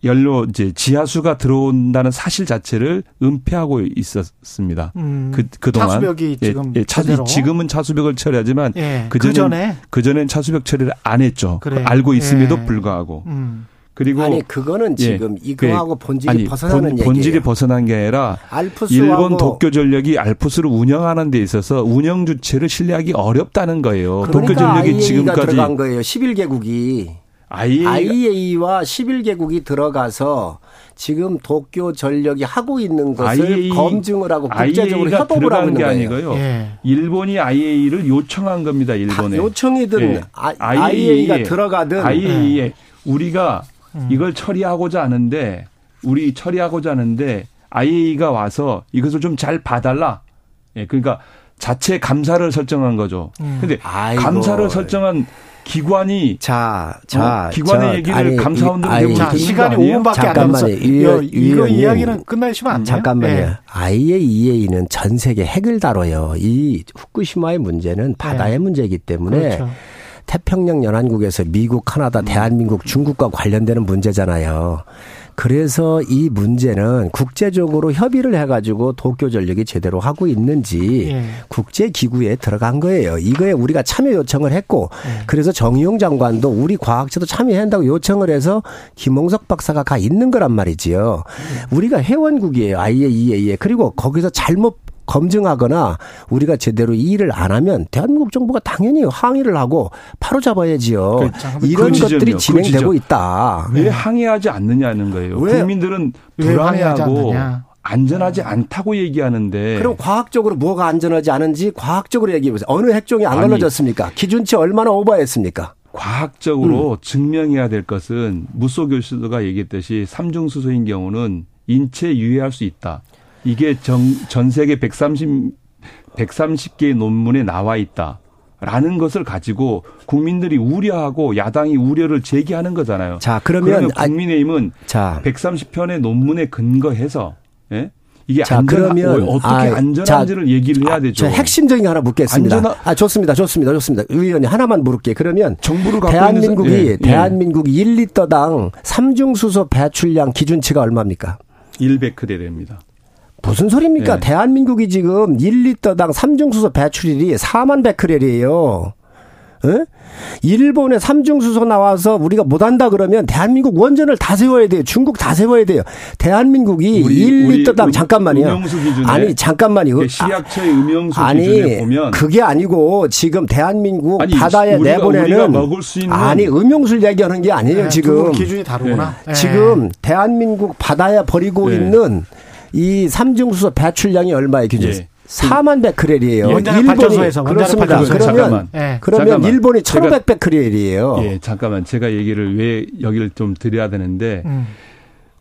연료 이제 지하수가 들어온다는 사실 자체를 은폐하고 있었습니다. 음, 그 그동안 차수벽이 예, 지금 예, 차, 지금은 차수벽을 처리하지만 예, 그 전에 그 전엔 차수벽 처리를 안 했죠. 그래. 알고 있음에도 예. 불구하고. 음. 그리고 아니 그거는 예, 지금 예, 이거하고 본질이 아니, 벗어나는 본, 얘기예요. 본질이 벗어난 게 아니라 일본 도쿄 전력이 알프스를 운영하는 데 있어서 운영 주체를 신뢰하기 어렵다는 거예요. 그러니까 도쿄 전력이 지금까지 들어간 거예요. 11개국이 IEA, 와 11개국이 들어가서 지금 도쿄 전력이 하고 있는 것을 IEA, 검증을 하고 국제적으로 협업을 하고 있는 게 거예요. 아니고요. 예. 일본이 IEA를 요청한 겁니다. 일본에. 요청이든 예. IEA가 들어가든 IEA에 예. 우리가 음. 이걸 처리하고자 하는데 우리 처리하고자 하는데 IEA가 와서 이것을 좀 잘 봐달라. 예, 그러니까 자체 감사를 설정한 거죠. 음. 근데 아이고. 감사를 설정한 기관이 자, 자, 어? 기관의 저, 얘기를 아니, 감사원들이 자, 시간이 5분밖에 안 남았어. 이거, 이거 이야기는 끝나시면 안 돼요. 잠깐만요. 네. IAEA는 전 세계 핵을 다뤄요. 이 후쿠시마의 문제는 바다의 네. 문제이기 때문에 그렇죠. 태평양 연안국에서 미국, 카나다, 대한민국, 중국과 관련되는 문제잖아요. 그래서 이 문제는 국제적으로 협의를 해가지고 도쿄 전력이 제대로 하고 있는지 예. 국제 기구에 들어간 거예요. 이거에 우리가 참여 요청을 했고 예. 그래서 정의용 장관도 우리 과학자도 참여한다고 요청을 해서 김홍석 박사가 가 있는 거란 말이지요. 예. 우리가 회원국이에요. IAEA에 그리고 거기서 잘못 검증하거나 우리가 제대로 이 일을 안 하면 대한민국 정부가 당연히 항의를 하고 바로 잡아야지요. 그렇죠. 이런 그 것들이 진행되고 그 있다. 왜 항의하지 않느냐는 거예요. 왜, 국민들은 불안해하고 안전하지 않다고 얘기하는데. 그럼 과학적으로 뭐가 안전하지 않은지 과학적으로 얘기해 보세요. 어느 핵종이 안 걸러졌습니까? 기준치 얼마나 오버했습니까? 과학적으로 음. 증명해야 될 것은 무소 교수가 얘기했듯이 삼중수소인 경우는 인체에 유해할 수 있다. 이게 정, 전 세계 130, 130개의 논문에 나와 있다. 라는 것을 가지고 국민들이 우려하고 야당이 우려를 제기하는 거잖아요. 자, 그러면, 그러면 국민의힘은 자. 130편의 논문에 근거해서 예? 이게 자, 안전, 그러면 어떻게 아, 안전한지를 자, 얘기를 해야 되죠. 아, 핵심적인 거 하나 묻겠습니다. 안전하... 아 좋습니다, 좋습니다, 좋습니다. 의원님 하나만 물을게. 그러면 정부를 대한민국이 예, 예. 대한민국 1리터당 삼중 수소 배출량 기준치가 얼마입니까? 1베크레 됩니다. 무슨 소리입니까? 네. 대한민국이 지금 1리터당 삼중수소 배출일이 4만 베크렐이에요. 에? 일본에 삼중수소 나와서 우리가 못한다 그러면 대한민국 원전을 다 세워야 돼요. 중국 다 세워야 돼요. 대한민국이 우리, 1리터당 우리, 잠깐만요. 아니 잠깐만요. 시약처의 음영수 아니, 기준에 보면 그게 아니고 지금 대한민국 아니, 바다에 우리가, 내보내는 우리가 먹을 수 있는 아니 음영수를 얘기하는 게 아니에요. 네, 지금 기준이 다르구나. 네. 지금 대한민국 바다에 버리고 네. 있는 이 삼중수소 배출량이 얼마예요, 기준? 예. 4만 베크렐이에요. 예. 일본이 그렇습니다. 그러면 예. 그러면 잠깐만. 일본이 1,500 베크렐이에요. 예, 잠깐만 제가 얘기를 왜 여기를 좀 드려야 되는데 음.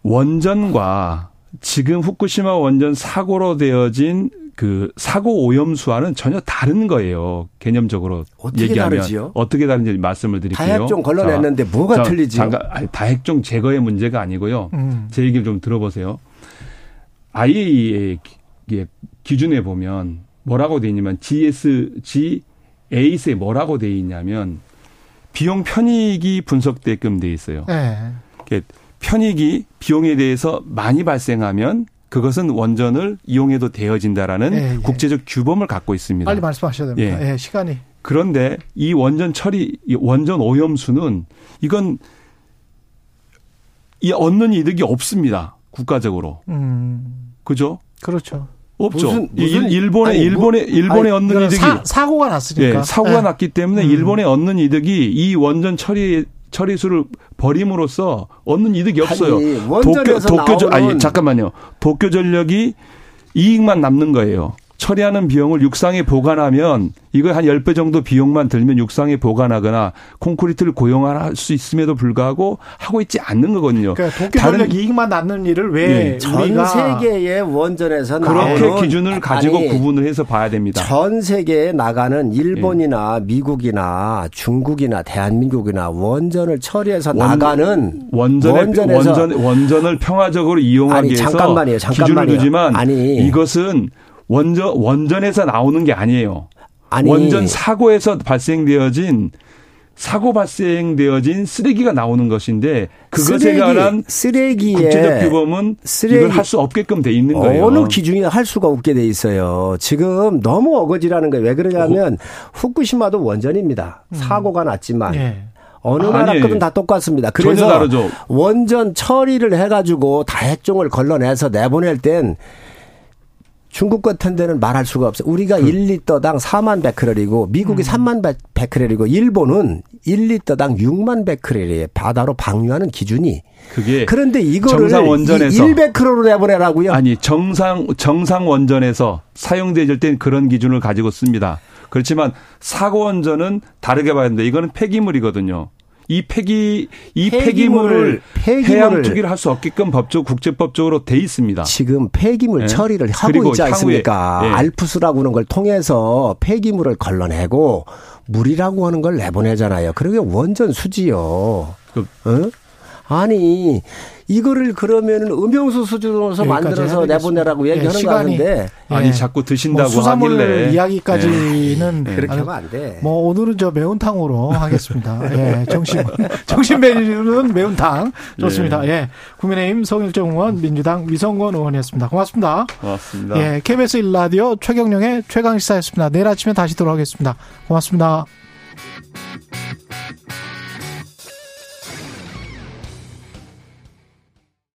원전과 지금 후쿠시마 원전 사고로 되어진 그 사고 오염수와는 전혀 다른 거예요. 개념적으로 어떻게 얘기하면 다르지요? 어떻게 다른지 말씀을 드릴게요. 다핵종 걸러냈는데 자, 뭐가 자, 틀리지? 잠깐 다핵종 제거의 문제가 아니고요. 음. 제 얘기를 좀 들어보세요. IAEA의 기준에 보면 뭐라고 돼 있냐면 GS, G8에 뭐라고 돼 있냐면 비용 편익이 분석되게끔 돼 있어요. 네. 편익이 비용에 대해서 많이 발생하면 그것은 원전을 이용해도 되어진다라는 네, 네. 국제적 규범을 갖고 있습니다. 빨리 말씀하셔야 됩니다. 예. 예, 시간이. 그런데 이 원전 처리, 이 원전 오염수는 이건 이 얻는 이득이 없습니다. 국가적으로. 음. 그죠? 그렇죠. 없죠. 무슨, 무슨 일본의 아니, 일본의 뭐, 일본에 얻는 이득이 사, 고가 났으니까. 예, 사고가 네. 났기 때문에 음. 일본에 얻는 이득이 이 원전 처리 처리수를 버림으로써 얻는 이득이 없어요. 아니, 도쿄 도쿄 아니 잠깐만요. 도쿄 전력이 이익만 남는 거예요. 처리하는 비용을 육상에 보관하면 이거 한 10배 정도 비용만 들면 육상에 보관하거나 콘크리트를 고용할 수 있음에도 불구하고 하고 있지 않는 거거든요. 그러니까 도쿄 다른 이익만 낳는 일을 왜 네. 전 세계의 원전에서 그렇게 기준을 가지고 아니, 구분을 해서 봐야 됩니다. 전 세계에 나가는 일본이나 네. 미국이나 중국이나 대한민국이나 원전을 처리해서 원, 나가는 원전에, 원전에서 원전 원전을 평화적으로 이용하기 아니, 위해서 잠깐만요, 잠깐만요. 기준을 두지만 아니, 이것은 원전 원전에서 나오는 게 아니에요. 아니. 원전 사고에서 발생되어진 사고 발생되어진 쓰레기가 나오는 것인데 그것에 쓰레기, 관한 쓰레기의 국제적 규범은 쓰레기, 이걸 할 수 없게끔 돼 있는 거예요. 어느 기준이 할 수가 없게 돼 있어요. 지금 너무 어거지라는 거예요. 왜 그러냐면 어. 후쿠시마도 원전입니다. 음. 사고가 났지만 네. 어느 나라 거든 다 똑같습니다. 그래서 원전 처리를 해가지고 다핵종을 걸러내서 내보낼 땐 중국 같은 데는 말할 수가 없어요. 우리가 그. 1리터당 4만 베크렐이고 미국이 음. 3만 베크렐이고 일본은 1리터당 6만 베크렐이에요. 바다로 방류하는 기준이. 그게 그런데 이거를 정상 원전에서 1베크렐로 내보내라고요? 아니, 정상 정상 원전에서 사용될 땐 그런 기준을 가지고 씁니다. 그렇지만 사고 원전은 다르게 봐야 되는데 이거는 폐기물이거든요. 이 폐기 이 폐기물을, 폐기물을 해양 투기를 할 수 없게끔 법적 국제법적으로 돼 있습니다. 지금 폐기물 네. 처리를 하고 있지 않습니까? 네. 알프스라고 하는 걸 통해서 폐기물을 걸러내고 물이라고 하는 걸 내보내잖아요. 그러게 원전 수지요. 그, 어? 아니 이거를 그러면은 음영수 수준으로 만들어서 내보내라고 얘기하는 예, 거 아닌데 아니 자꾸 드신다고 뭐 수산물 하길래 이야기까지는 네. 그렇게 하면 안 돼. 뭐 오늘은 저 매운탕으로 하겠습니다. 예, 정신 정신 메뉴는 매운탕 좋습니다. 예, 예. 국민의힘 성일정 의원, 민주당 위성권 의원이었습니다. 고맙습니다. 고맙습니다. 예, KBS 1 라디오 최경령의 최강 시사였습니다. 내일 아침에 다시 돌아오겠습니다. 고맙습니다.